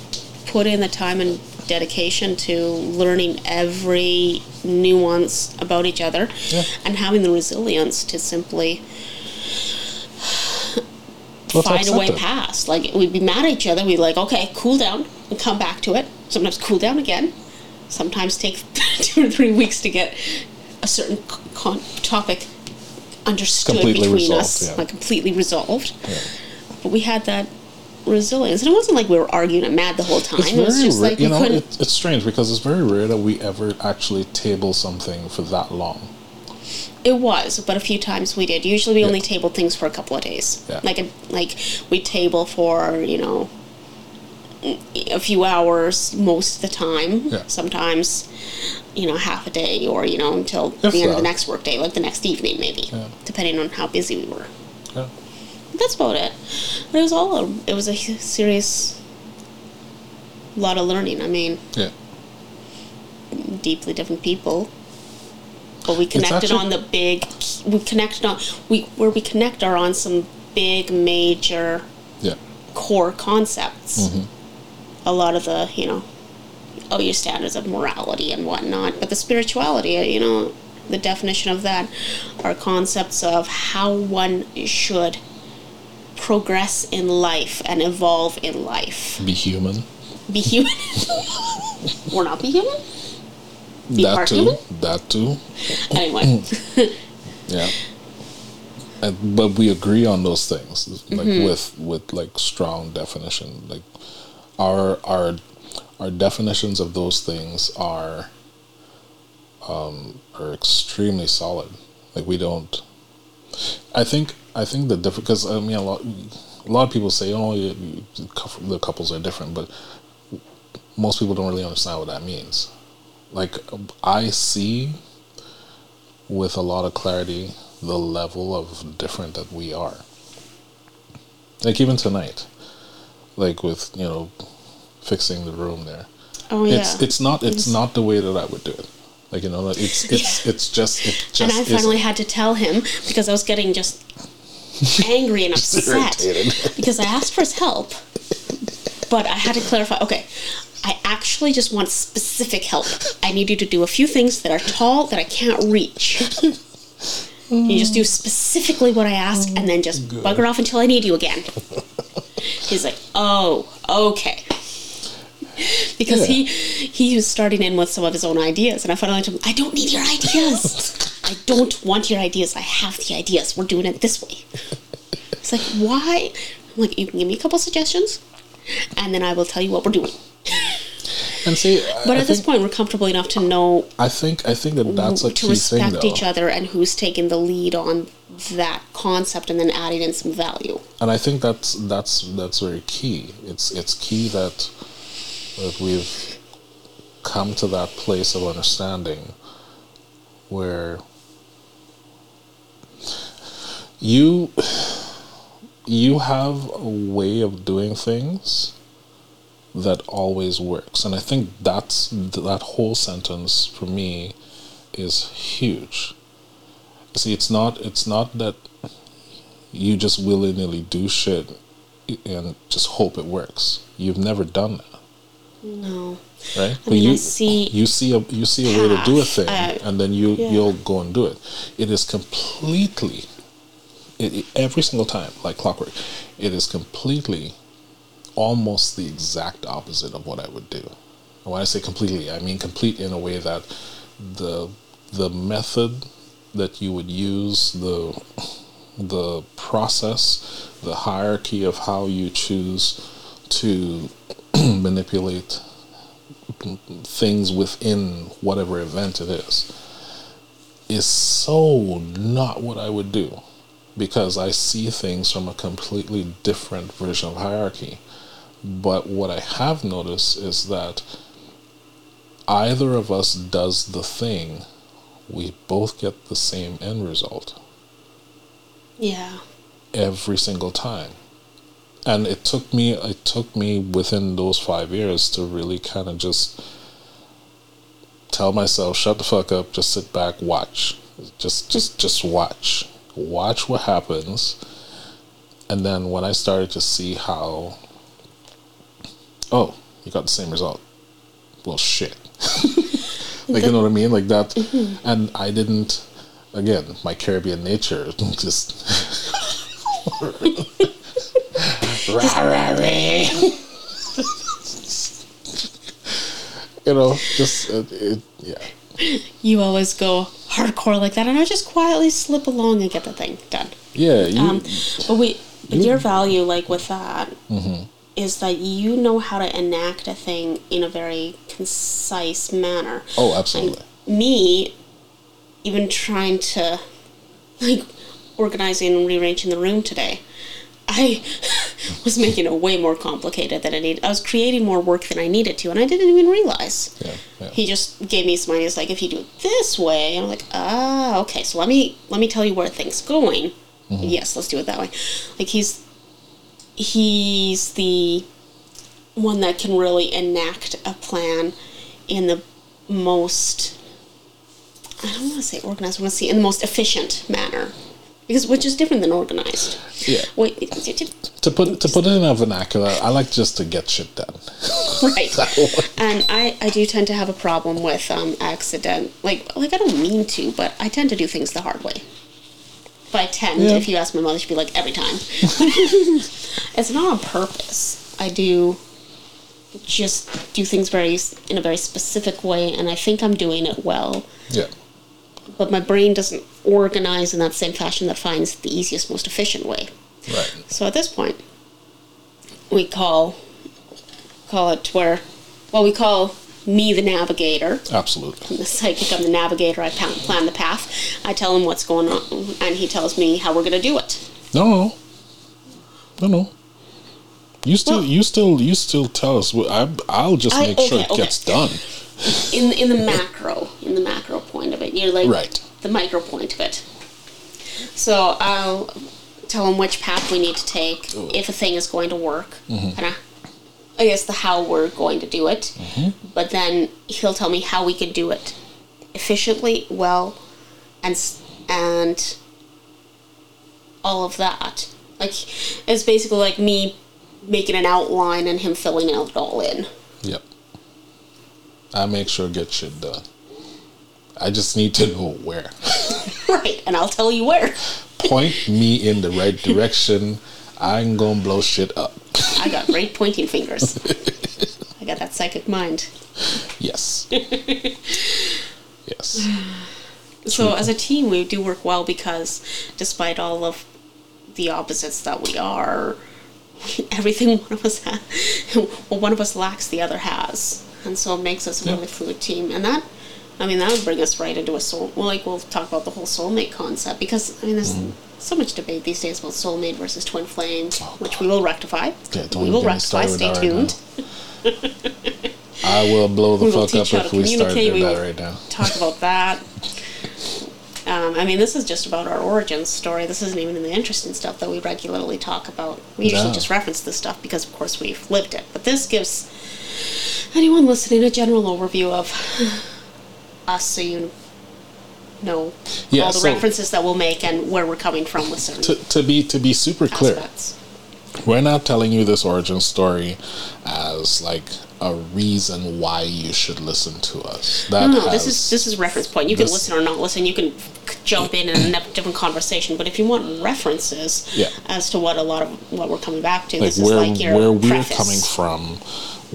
put in the time and dedication to learning every nuance about each other Yeah. and having the resilience to simply Let's find a way it. past. Like we'd be mad at each other. We'd like, okay, cool down and come back to it. Sometimes cool down again. Sometimes take two or three weeks to get a certain con- topic understood Completely between resolved, us, yeah. like completely resolved. Yeah. But we had that resilience, and it wasn't like we were arguing and mad the whole time. It's it was just rare. like you know, it, it's strange because it's very rare that we ever actually table something for that long. It was, but a few times we did. Usually, we Yeah. only tabled things for a couple of days. Like a, like we table for you know a few hours most of the time. Yeah. Sometimes you know half a day, or you know until the end of the next workday, like the next evening maybe, Yeah. depending on how busy we were. Yeah. That's about it. But it was all a, it was a serious lot of learning. I mean, Yeah. deeply different people. But we connected actually- on the big. We connected on we where we connect are on some big major Yeah. core concepts. Mm-hmm. A lot of the you know, oh your standards of morality and whatnot, but the spirituality, you know, the definition of that are concepts of how one should progress in life and evolve in life. Be human. Be human. [LAUGHS] or not be human. Be that too. human? That too. [LAUGHS] Anyway. [LAUGHS] Yeah. And, but we agree on those things, like Mm-hmm. with with like strong definition. Like our our our definitions of those things are um, are extremely solid. Like we don't. I think I think the different because I mean a lot a lot of people say oh the couples are different, but most people don't really understand what that means. Like I see with a lot of clarity the level of different that we are. Like even tonight, like with you know fixing the room there. Oh yeah. It's it's not it's not the way that I would do it. Like you know, like it's [LAUGHS] it's it's just it just and I finally isn't. had to tell him because I was getting just angry and [LAUGHS] upset [LAUGHS] because I asked for his help, but I had to clarify. Okay, I actually just want specific help. I need you to do a few things that are tall that I can't reach. You just do mm. specifically what I ask, and then just bugger off until I need you again. [LAUGHS] He's like, "Oh, okay." Because he he was starting in with some of his own ideas, and I finally told him, "I don't need your ideas. [LAUGHS] I don't want your ideas. I have the ideas. We're doing it this way." It's like, why? I'm like, you can give me a couple suggestions, and then I will tell you what we're doing. And see, But I at this point, we're comfortable enough to know I think I think that that's a to key respect thing, each other and who's taking the lead on that concept, and then adding in some value. and I think that's that's that's very key. It's it's key that that we've come to that place of understanding where you you have a way of doing things that always works, and I think that's that whole sentence for me is huge. See, it's not it's not that you just willy nilly do shit and just hope it works. You've never done that, No. right? I mean, I you see you see a you see a way to do a thing, uh, and then you yeah. you'll go and do it. It is completely, it- every single time, like clockwork. It is completely, almost the exact opposite of what I would do. And when I say completely, I mean complete in a way that the the method that you would use the the process, the hierarchy of how you choose to [CLEARS THROAT] manipulate things within whatever event it is is so not what I would do because I see things from a completely different version of hierarchy. But what I have noticed is that either of us does the thing, we both get the same end result. Yeah. every single time. And it took me it took me within those 5 years to really kind of just tell myself shut the fuck up, just sit back, watch. Just just just watch. Watch what happens. And then when I started to see how oh, you got the same result. Well, shit. [LAUGHS] like you know what I mean? Like that and I didn't again, my Caribbean nature [LAUGHS] just [LAUGHS] you know, just uh, it, yeah, [LAUGHS] You always go hardcore like that, and I just quietly slip along and get the thing done. yeah. You, Um, but we, but You- your value, like with that, is that you know how to enact a thing in a very concise manner. oh, absolutely. me even trying to like organizing and rearranging the room today i [LAUGHS] was making it way more complicated than i needed i was creating more work than i needed to and i didn't even realize Yeah, yeah. he just gave me some ideas like if you do it this way and i'm like ah okay so let me let me tell you where things going yes let's do it that way like he's he's the one that can really enact a plan in the most I don't want to say organized. I want to say in the most efficient manner, because which is different than organized. Yeah. Wait, To put to put it in a vernacular, I like just to get shit done. right. [LAUGHS] And I I do tend to have a problem with um accident. Like like I don't mean to, but I tend to do things the hard way. By tend, Yeah. if you ask my mother, she'd be like every time. [LAUGHS] it's not on purpose. I do just do things very in a very specific way, and I think I'm doing it well. Yeah, but my brain doesn't organize in that same fashion that finds the easiest, most efficient way. right. So at this point, we call call it where, well, we call me the navigator, Absolutely. the psychic. I'm the navigator. I plan, plan the path. I tell him what's going on, and he tells me how we're going to do it. No, no, no, no. You still, Well- you still, you still tell us. what- I, I'll just I- make sure it okay. gets done. In in the macro, in the macro point of it, you're like Right. The micro point of it. So I'll tell him which path we need to take, if a thing is going to work, Mm-hmm. and I, I guess the how we're going to do it. Mm-hmm. But then he'll tell me how we can do it efficiently, well, and and all of that. Like it's basically like me making an outline and him filling it all in. Yep. I make sure get shit done. I just need to know where. [LAUGHS] Right, and I'll tell you where. Point me in the right direction. I'm gonna blow shit up. [LAUGHS] I got great pointing fingers. [LAUGHS] I got that psychic mind. Yes. yes. So as a team, we do work well because, despite all of the opposites that we are, everything one of us has, well, one of us lacks, the other has, and so it makes us a Yeah. really fluid team. And that, I mean, that would bring us right into a soul. Well, like we'll talk about the whole soulmate concept because I mean, there's Mm. so much debate these days about soulmate versus twin flame, which we will rectify. Oh, Yeah, we will rectify. Stay right tuned. [LAUGHS] I will blow the We fuck up if we start doing we that right now. talk about [LAUGHS] that. Um, I mean, this is just about our origin story. This isn't even in the interesting stuff that we regularly talk about. We usually No. just reference this stuff because, of course, we've lived it. But this gives anyone listening a general overview of us so you know Yeah, all the so- references that we'll make and where we're coming from with certain To, to be to be super clear, we're not telling you this origin story as like a reason why you should listen to us. That No, no, this is this is reference point. You can this- listen or not listen. You can jump in in a different conversation. But if you want references Yeah. as to what a lot of what we're coming back to, like this where is like your where we're preface. coming from,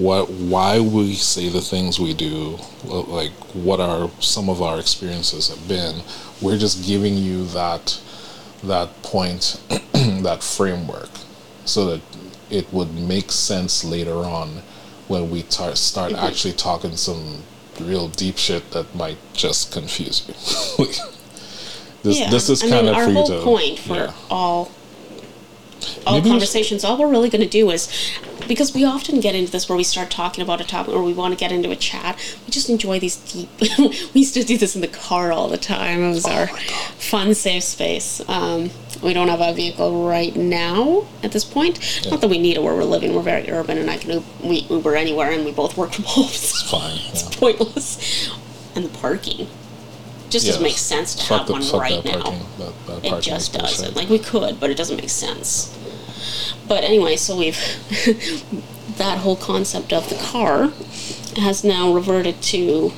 what why we say the things we do, like what our some of our experiences have been. We're just giving you that that point, [CLEARS THROAT] that framework, so that it would make sense later on when we tar- start Mm-hmm. actually talking some real deep shit that might just confuse you. [LAUGHS] this Yeah, this is kind of our for you whole to point for yeah. all all Maybe conversations. All we're really going to do is because we often get into this where we start talking about a topic or we want to get into a chat. We just enjoy these deep. [LAUGHS] we used to do this in the car all the time. It was Oh our fun, safe space. Um, we don't have a vehicle right now at this point. Not that we need it where we're living. We're very urban, and I can we Uber anywhere, and we both work from [LAUGHS] home. It's So fine. Yeah. pointless. And the parking just doesn't make sense to Fuck have the- one right now. parking. That, that It just doesn't. Like we could, but it doesn't make sense. But anyway, so we've [LAUGHS] that whole concept of the car has now reverted to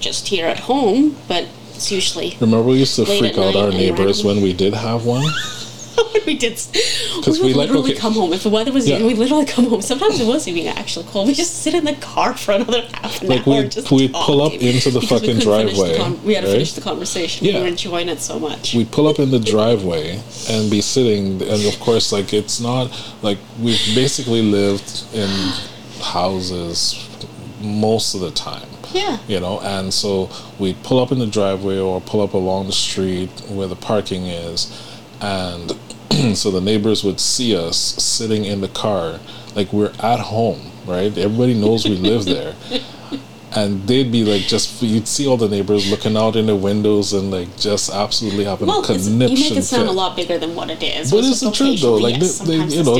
just here at home, but it's usually Remember, we used to freak out our neighbors when we did have one. [LAUGHS] we did. Because we we would like- literally okay. come home if the weather was. Yeah. We literally come home. Sometimes it was even actually cold. We just sit in the car for another half an Like, hour. we'd- just we'd pull up into the we fucking the driveway, con- we had to right? finish the conversation. We Yeah. were enjoying it so much. We'd pull up in the driveway and be sitting, and of course, like it's not like we've basically lived in houses most of the time. yeah. you know and so we'd pull up in the driveway or pull up along the street where the parking is and [CLEARS THROAT] so the neighbors would see us sitting in the car like we're at home right everybody knows we live there [LAUGHS] and they'd be like just you'd see all the neighbors looking out in the windows and like just absolutely having Well, a conniption you make it sound fit. a lot bigger than what it is. But it's the truth, though. Like yes, they, they you know,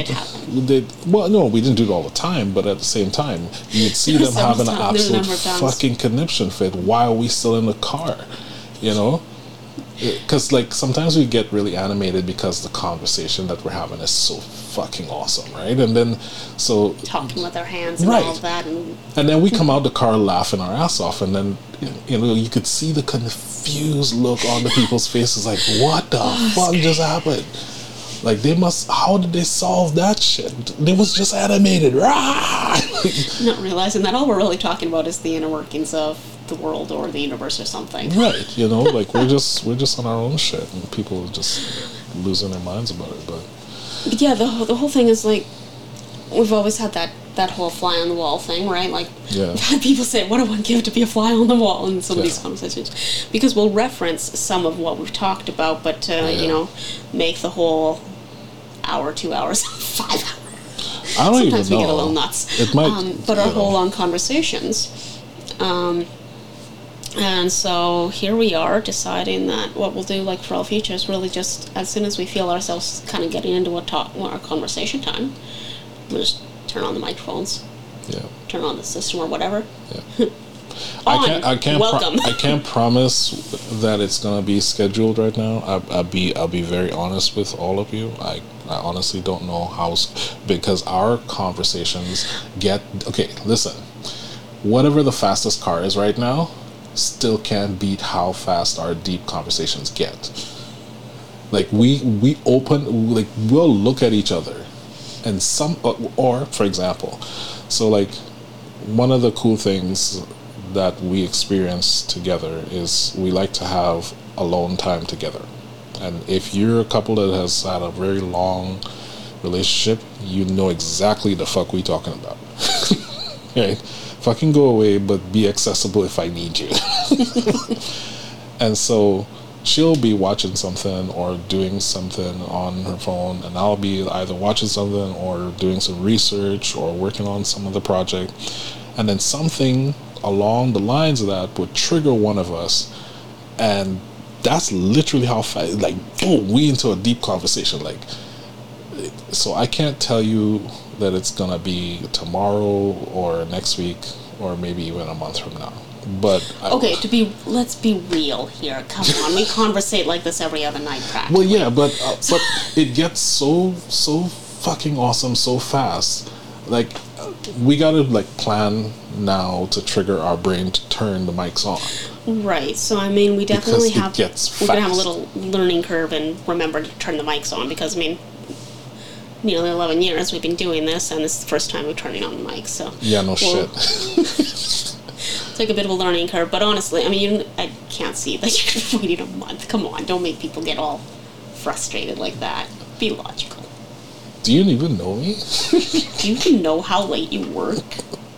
they. Well, no, we didn't do it all the time, but at the same time, you'd [LAUGHS] see them having an times- there's a absolute number of times. fucking conniption fit. Why are we still in the car? You know, because like sometimes we get really animated because the conversation that we're having is so fucking awesome, right? And then so talking with our hands and Right. all that, and and then we come out the car laughing our ass off, and then you know you could see the confused look on the people's faces, like what the [LAUGHS] oh, fuck just happened? Like they must. How did they solve that shit? It was just animated, [LAUGHS] rah! not realizing that all we're really talking about is the inner workings of the world or the universe or something. right? You know, like we're [LAUGHS] just we're just on our own shit, and people are just losing their minds about it. But But yeah, the whole, the whole thing is like we've always had that that whole fly on the wall thing, right? Like Yeah. [LAUGHS] people say, "What do I give to be a fly on the wall?" in some of these conversations, because we'll reference some of what we've talked about, but uh, Yeah. you know, make the whole hour, two hours, [LAUGHS] five hours. I don't know. Sometimes we know. get a little nuts. It might, um, but our know. whole long conversations. Um, and so here we are deciding that what we'll do, like for all future, is really just as soon as we feel ourselves kind of getting into a talk, our conversation time, we'll just turn on the microphones, Yeah. turn on the system or whatever. Yeah. [LAUGHS] I can't. I can't. pro- Welcome. I can't promise that it's gonna be scheduled right now. I, I'll be. I'll be very honest with all of you. I. I honestly don't know how, because our conversations get okay. Listen, whatever the fastest car is right now, still can't beat how fast our deep conversations get. Like we we open like we'll look at each other, and some uh, or for example, so like one of the cool things that we experience together is we like to have alone time together. And if you're a couple that has had a very long relationship, you know exactly the fuck we talking about. [LAUGHS] right? Fucking go away, but be accessible if I need you. [LAUGHS] and so she'll be watching something or doing something on her phone and I'll be either watching something or doing some research or working on some other project and then something along the lines of that would trigger one of us and that's literally how like boom we into a deep conversation like so I can't tell you that it's gonna be tomorrow or next week or maybe even a month from now but I- Okay, to be let's be real here. Come on, we conversate like this every other night, practically. Well, yeah, but uh, but it gets so so fucking awesome so fast. Like we gotta like plan now to trigger our brain to turn the mics on. Right. So I mean, we definitely Because have we're gonna have a little learning curve and remember to turn the mics on because I mean, nearly eleven years we've been doing this, and this is the first time we're turning on the mic. So Yeah, no Well, shit. [LAUGHS] It's like a bit of a learning curve, but honestly, I mean, you, I can't see that [LAUGHS] you're waiting a month. Come on, don't make people get all frustrated like that. Be logical. Do you even know me? [LAUGHS] Do you even know how late you work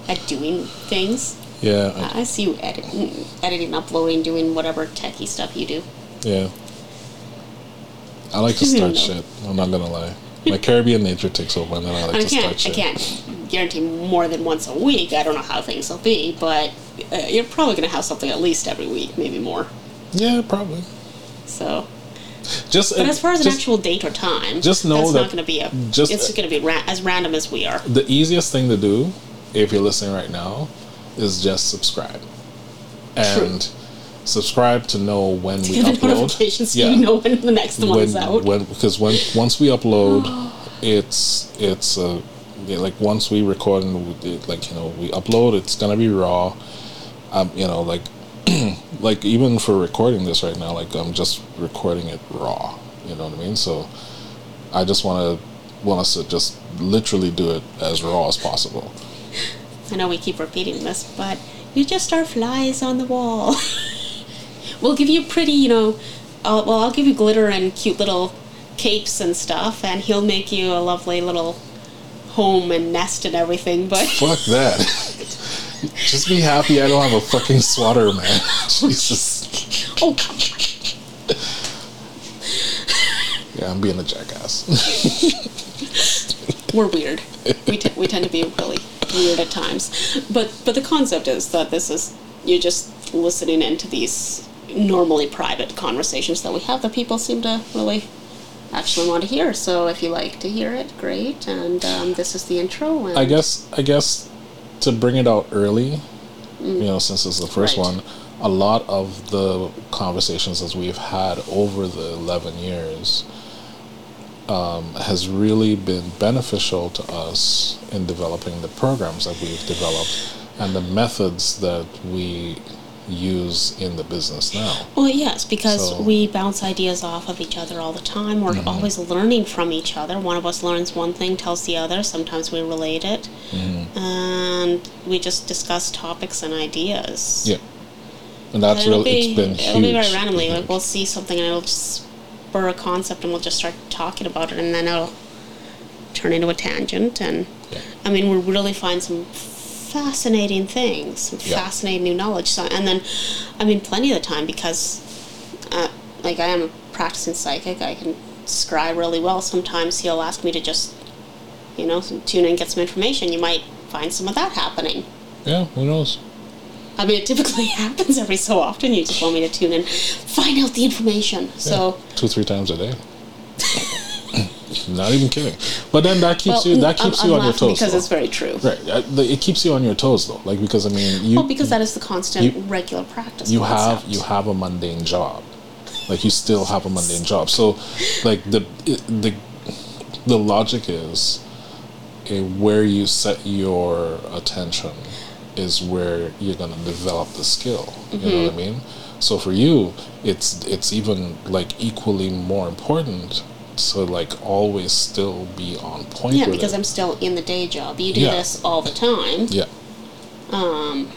at doing things? Yeah, I- I see you editing, editing, uploading, doing whatever techie stuff you do. yeah. I like to start shit. I'm not gonna lie. My Caribbean nature takes over, and then I like I to can't. start I can't guarantee more than once a week. I don't know how things will be, but uh, you're probably going to have something at least every week, maybe more. Yeah, probably. So, Just but as far as an actual date or time, just know that's that not going to be a. just- it's going to be ra- as random as we are. the easiest thing to do, if you're listening right now, is just subscribe, and subscribe to know when we Get the upload. notifications so you know when the next one is out. when because when once we upload, [GASPS] it's it's uh, yeah, like once we record and we, like you know we upload, it's gonna be raw. Um, you know, like [CLEARS THROAT] like even for recording this right now, like I'm just recording it raw. You know what I mean? So I just want to want us to just literally do it as raw as possible. [LAUGHS] I know we keep repeating this, but you just are flies on the wall. [LAUGHS] we'll give you pretty, you know, uh, well, I'll give you glitter and cute little capes and stuff, and he'll make you a lovely little home and nest and everything, but Fuck [LAUGHS] that. just be happy I don't have a fucking swatter, man. [LAUGHS] Jesus. oh, Yeah, I'm being a jackass. [LAUGHS] we're weird. We, t- we tend to be really weird at times, but but the concept is that this is you're just listening into these normally private conversations that we have that people seem to really actually want to hear. So if you like to hear it, great. And um, this is the intro. And I guess I guess to bring it out early, you know, since it's the first Right. one, a lot of the conversations that we've had over the eleven years um, has really been beneficial to us in developing the programs that we've developed and the methods that we use in the business now. Well, yes, because So- we bounce ideas off of each other all the time. We're Mm-hmm. always learning from each other. One of us learns one thing, tells the other. Sometimes we relate it, Mm-hmm. and we just discuss topics and ideas. Yeah. And that's And really be, it's been it'll huge. be very randomly. Like we'll see something and it'll just spur a concept, and we'll just start talking about it, and then it'll turn into a tangent. And Yeah. I mean, we really find some fascinating things, some Yeah. fascinating new knowledge. So, and then, I mean, plenty of the time because, uh, like, I am a practicing psychic. I can scry really well. Sometimes he'll ask me to just, you know, tune in get some information. You might find some of that happening. Yeah, who knows? I mean, it typically [LAUGHS] happens every so often. You just want me to tune in, find out the information. So, Yeah, two, three times a day. [LAUGHS] Not even kidding. But then that keeps well, you that I'm- keeps I'm you on your toes. because though. it's very true. right. uh, It keeps you on your toes though. Like because I mean you Well, because that is the constant, You- regular practice. you have you have a mundane job. Like you still have a mundane job. So like the the the logic is eh, where you set your attention is where you're gonna develop the skill. You know what I mean? So for you, it's it's even like equally more important to like always still be on point. Yeah, because it. I'm still in the day job. You do Yeah. this all the time, yeah um,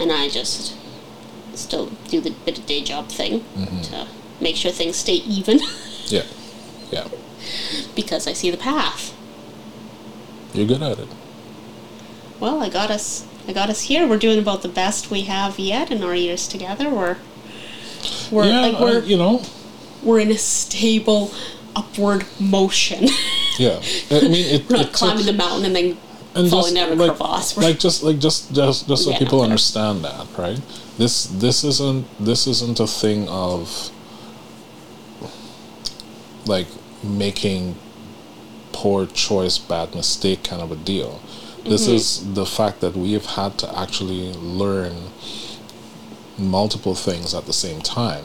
and I just still do the bit of day job thing Mm-hmm. to make sure things stay even [LAUGHS] yeah yeah because I see the path. you're good at it. Well, I got us. I got us here. We're doing about the best we have yet in our years together. We're we're yeah, like we're you know. we're in a stable upward motion. Yeah, I [LAUGHS] mean it. we're not climbing took- the mountain and then and falling just, down a like, crevasse. We're- like just like just just just so Yeah, people understand that right this this isn't this isn't a thing of like making poor choice bad mistake kind of a deal this Mm-hmm. is the fact that we have had to actually learn multiple things at the same time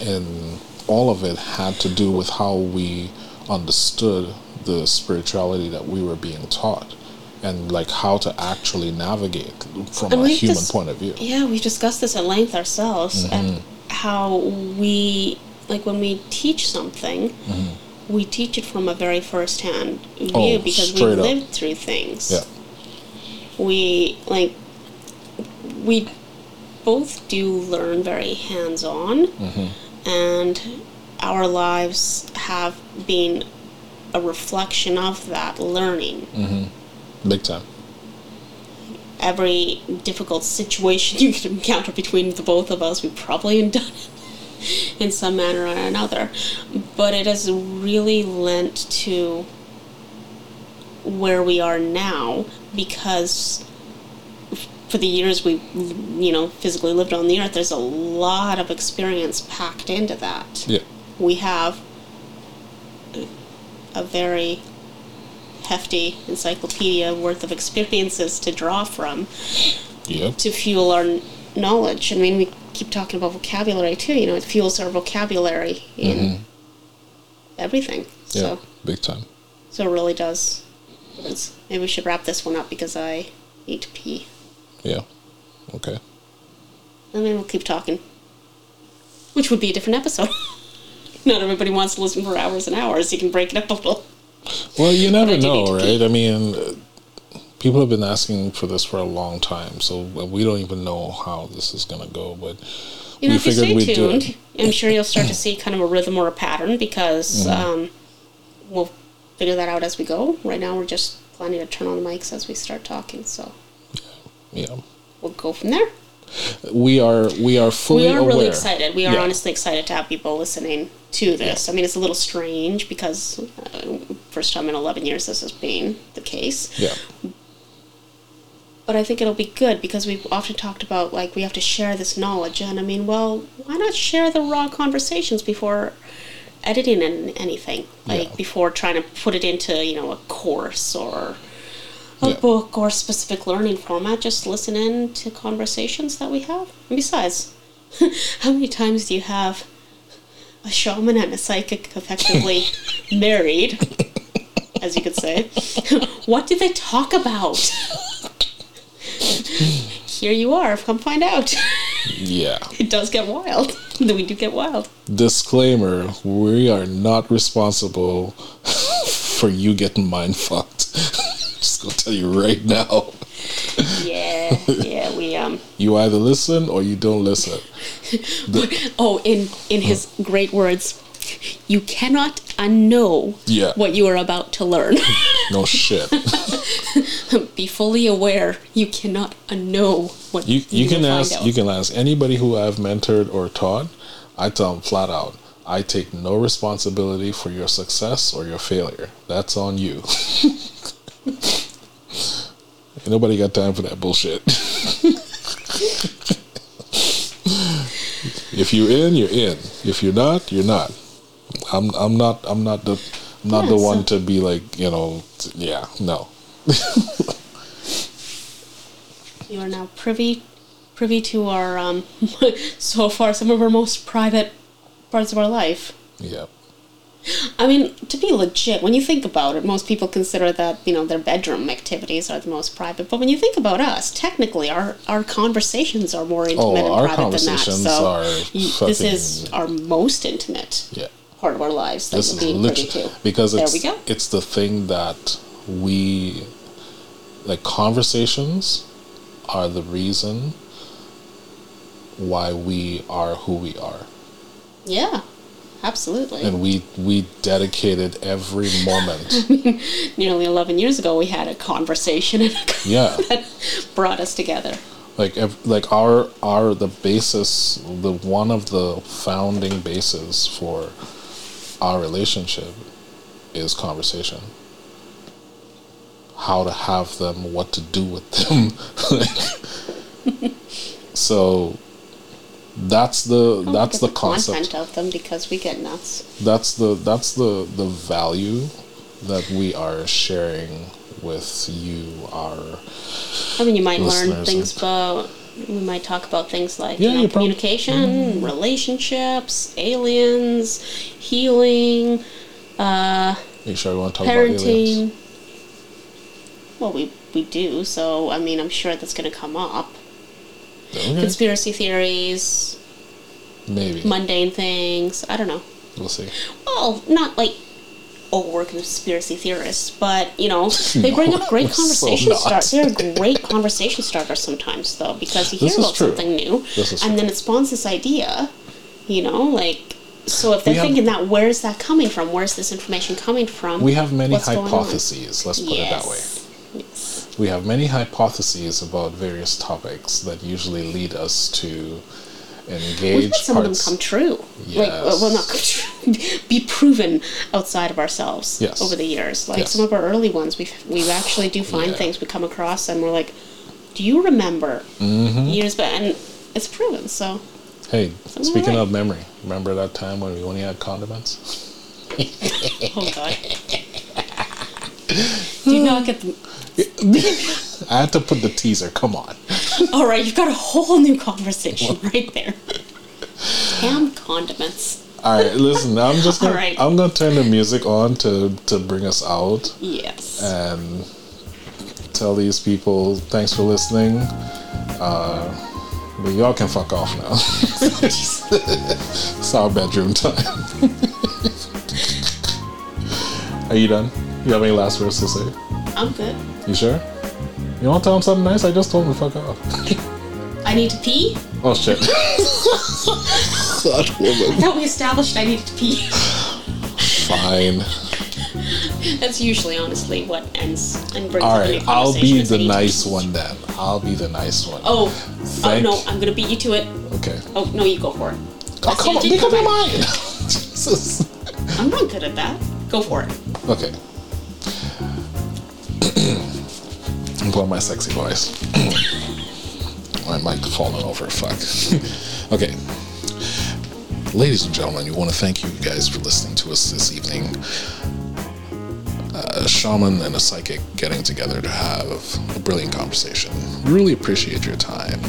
and all of it had to do with how we understood the spirituality that we were being taught and like how to actually navigate from And a human dis- point of view Yeah, we've discussed this at length ourselves Mm-hmm. and how we like when we teach something, we teach it from a very first hand view Mm-hmm. Oh, because we straight up. lived through things. yeah We like we both do learn very hands on Mm-hmm. And our lives have been a reflection of that learning. Mm-hmm. big time every difficult situation [LAUGHS] you could encounter between the both of us, we probably have done it. [LAUGHS] in some manner or another. But it has really lent to where we are now because for the years we you know physically lived on the earth there's a lot of experience packed into that Yeah. we have a very hefty encyclopedia worth of experiences to draw from Yep. to fuel our knowledge. I mean, we keep talking about vocabulary too. You know, it fuels our vocabulary in mm-hmm. everything. Yeah. So, Big time. so it really does. It's, maybe we should wrap this one up because I need to pee. Yeah. Okay. And then we'll keep talking, which would be a different episode. [LAUGHS] Not everybody wants to listen for hours and hours. You can break it up a little. Well, you never I know, right? pee. I mean, uh, people have been asking for this for a long time, so we don't even know how this is going to go. But You know, we if you stay tuned. I'm sure you'll start to [LAUGHS] see kind of a rhythm or a pattern because Mm-hmm. um, we'll figure that out as we go. Right now, we're just planning to turn on the mics as we start talking, so Yeah, we'll go from there. we are we are fully we are aware. really excited. We are Yeah. honestly excited to have people listening to this. I mean, it's a little strange because uh, first time in 11 years this has been the case. Yeah, But I think it'll be good because we've often talked about like we have to share this knowledge, and I mean, well, why not share the raw conversations before editing an, anything? Like Yeah. before trying to put it into you know a course or a Yeah. book or specific learning format. Just listen in to conversations that we have. And besides, [LAUGHS] how many times do you have a shaman and a psychic effectively [LAUGHS] married? As you could say, [LAUGHS] what do they talk about? here you are. Come find out. yeah. it does get wild. we do get wild. Disclaimer: We are not responsible for you getting mind fucked. [LAUGHS] Just gonna tell you right now. Yeah, yeah. We um. [LAUGHS] You either listen or you don't listen. [LAUGHS] Oh, in in his great words, you cannot unknow Yeah. what you are about to learn. No shit. Be fully aware. You cannot unknow what You you can ask you can ask anybody who I've mentored or taught. I tell them flat out, I take no responsibility for your success or your failure. That's on you. Ain't nobody got time for that bullshit. if you're in, you're in. If you're not, you're not. I'm I'm not I'm not the I'm not Yeah, the so- one to be like you know yeah no You are now privy privy to our um [LAUGHS] so far some of our most private parts of our life. yeah I mean, to be legit, when you think about it, most people consider that, you know, their bedroom activities are the most private. But when you think about us, technically our, our conversations are more oh, intimate and Oh, our private than that. conversations So you- this is our most intimate yeah. part of our lives that This is being privy literally to. because There it's we go. it's the thing that we like conversations are the reason why we are who we are Yeah, absolutely. and we we dedicated every moment [LAUGHS] I mean, Nearly 11 years ago, we had a conversation [LAUGHS] yeah that brought us together. like like our our the basis the one of the founding bases for our relationship is conversation how to have them what to do with them [LAUGHS] so that's the that's the content concept of them because we get nuts. that's the that's the the value that we are sharing with you our I mean, you might learn things about. We might talk about things like Yeah, you know, communication, relationships, aliens, healing, uh, you sure you want to talk about aliens. Well, we we do. So I mean, I'm sure that's going to come up. Okay. Conspiracy theories, maybe mundane things. I don't know. we'll see Well, not like. Oh, we're conspiracy theorists, but you know [LAUGHS] they bring No, up great [LAUGHS] so conversation not. starters. They're great conversation starters sometimes, though, because you hear about true. something new, and true. then it spawns this idea. You know, like so if they're We have- thinking that, where's that coming from? Where's this information coming from? we have many What's hypotheses let's put it that way Yes. Yes. We have many hypotheses about various topics that usually lead us to engage We've had some hearts. of them come true. Like, well, well, not come true, [LAUGHS] be proven outside of ourselves Yes. over the years. Like Yes. some of our early ones, we we actually do find Yeah. things we come across, and we're like, "Do you remember Mm-hmm. years back?" And it's proven. So Hey, speaking right. of memory, remember that time when we only had condiments? [LAUGHS] Oh god. [LAUGHS] Do not get the. [LAUGHS] I had to put the teaser. Come on. [LAUGHS] All right, you've got a whole new conversation right there. Damn condiments. All right, listen. I'm just [LAUGHS] gonna. Right. I'm gonna turn the music on to to bring us out Yes. and tell these people thanks for listening. Uh, but y'all can fuck off now. it's our bedroom time. Are you done? You have any last words to say? I'm good. You sure? You want to tell him something nice? I just told him to fuck off. I need to pee. Oh shit. that woman. I thought we established I needed to pee. Fine. That's usually, honestly, what ends and brings All up a right, I'll be the I need to nice pee. one then. I'll be the nice one. Oh, oh Thank- no, I'm gonna beat you to it. Okay. Oh no, you go for it. Oh, I see come you on, did make up your mind. [LAUGHS] Jesus. I'm not good at that. Go for it. Okay. [CLEARS THROAT] I'm putting my sexy voice. [CLEARS THROAT] my mic falling over. Fuck. [LAUGHS] okay. Ladies and gentlemen, we want to thank you guys for listening to us this evening. A shaman and a psychic getting together to have a brilliant conversation. We really appreciate your time.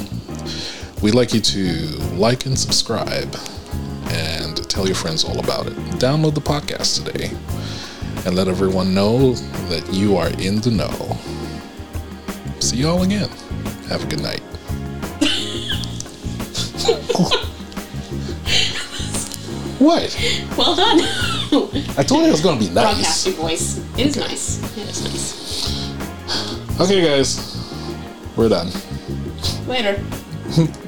We'd like you to like and subscribe and tell your friends all about it. Download the podcast today and let everyone know that you are in the know. See y'all again. Have a good night. what? Well done. I told you it was gonna be nice. Broadcasting voice. It is nice. It is nice. Okay, guys, we're done. Later. [LAUGHS]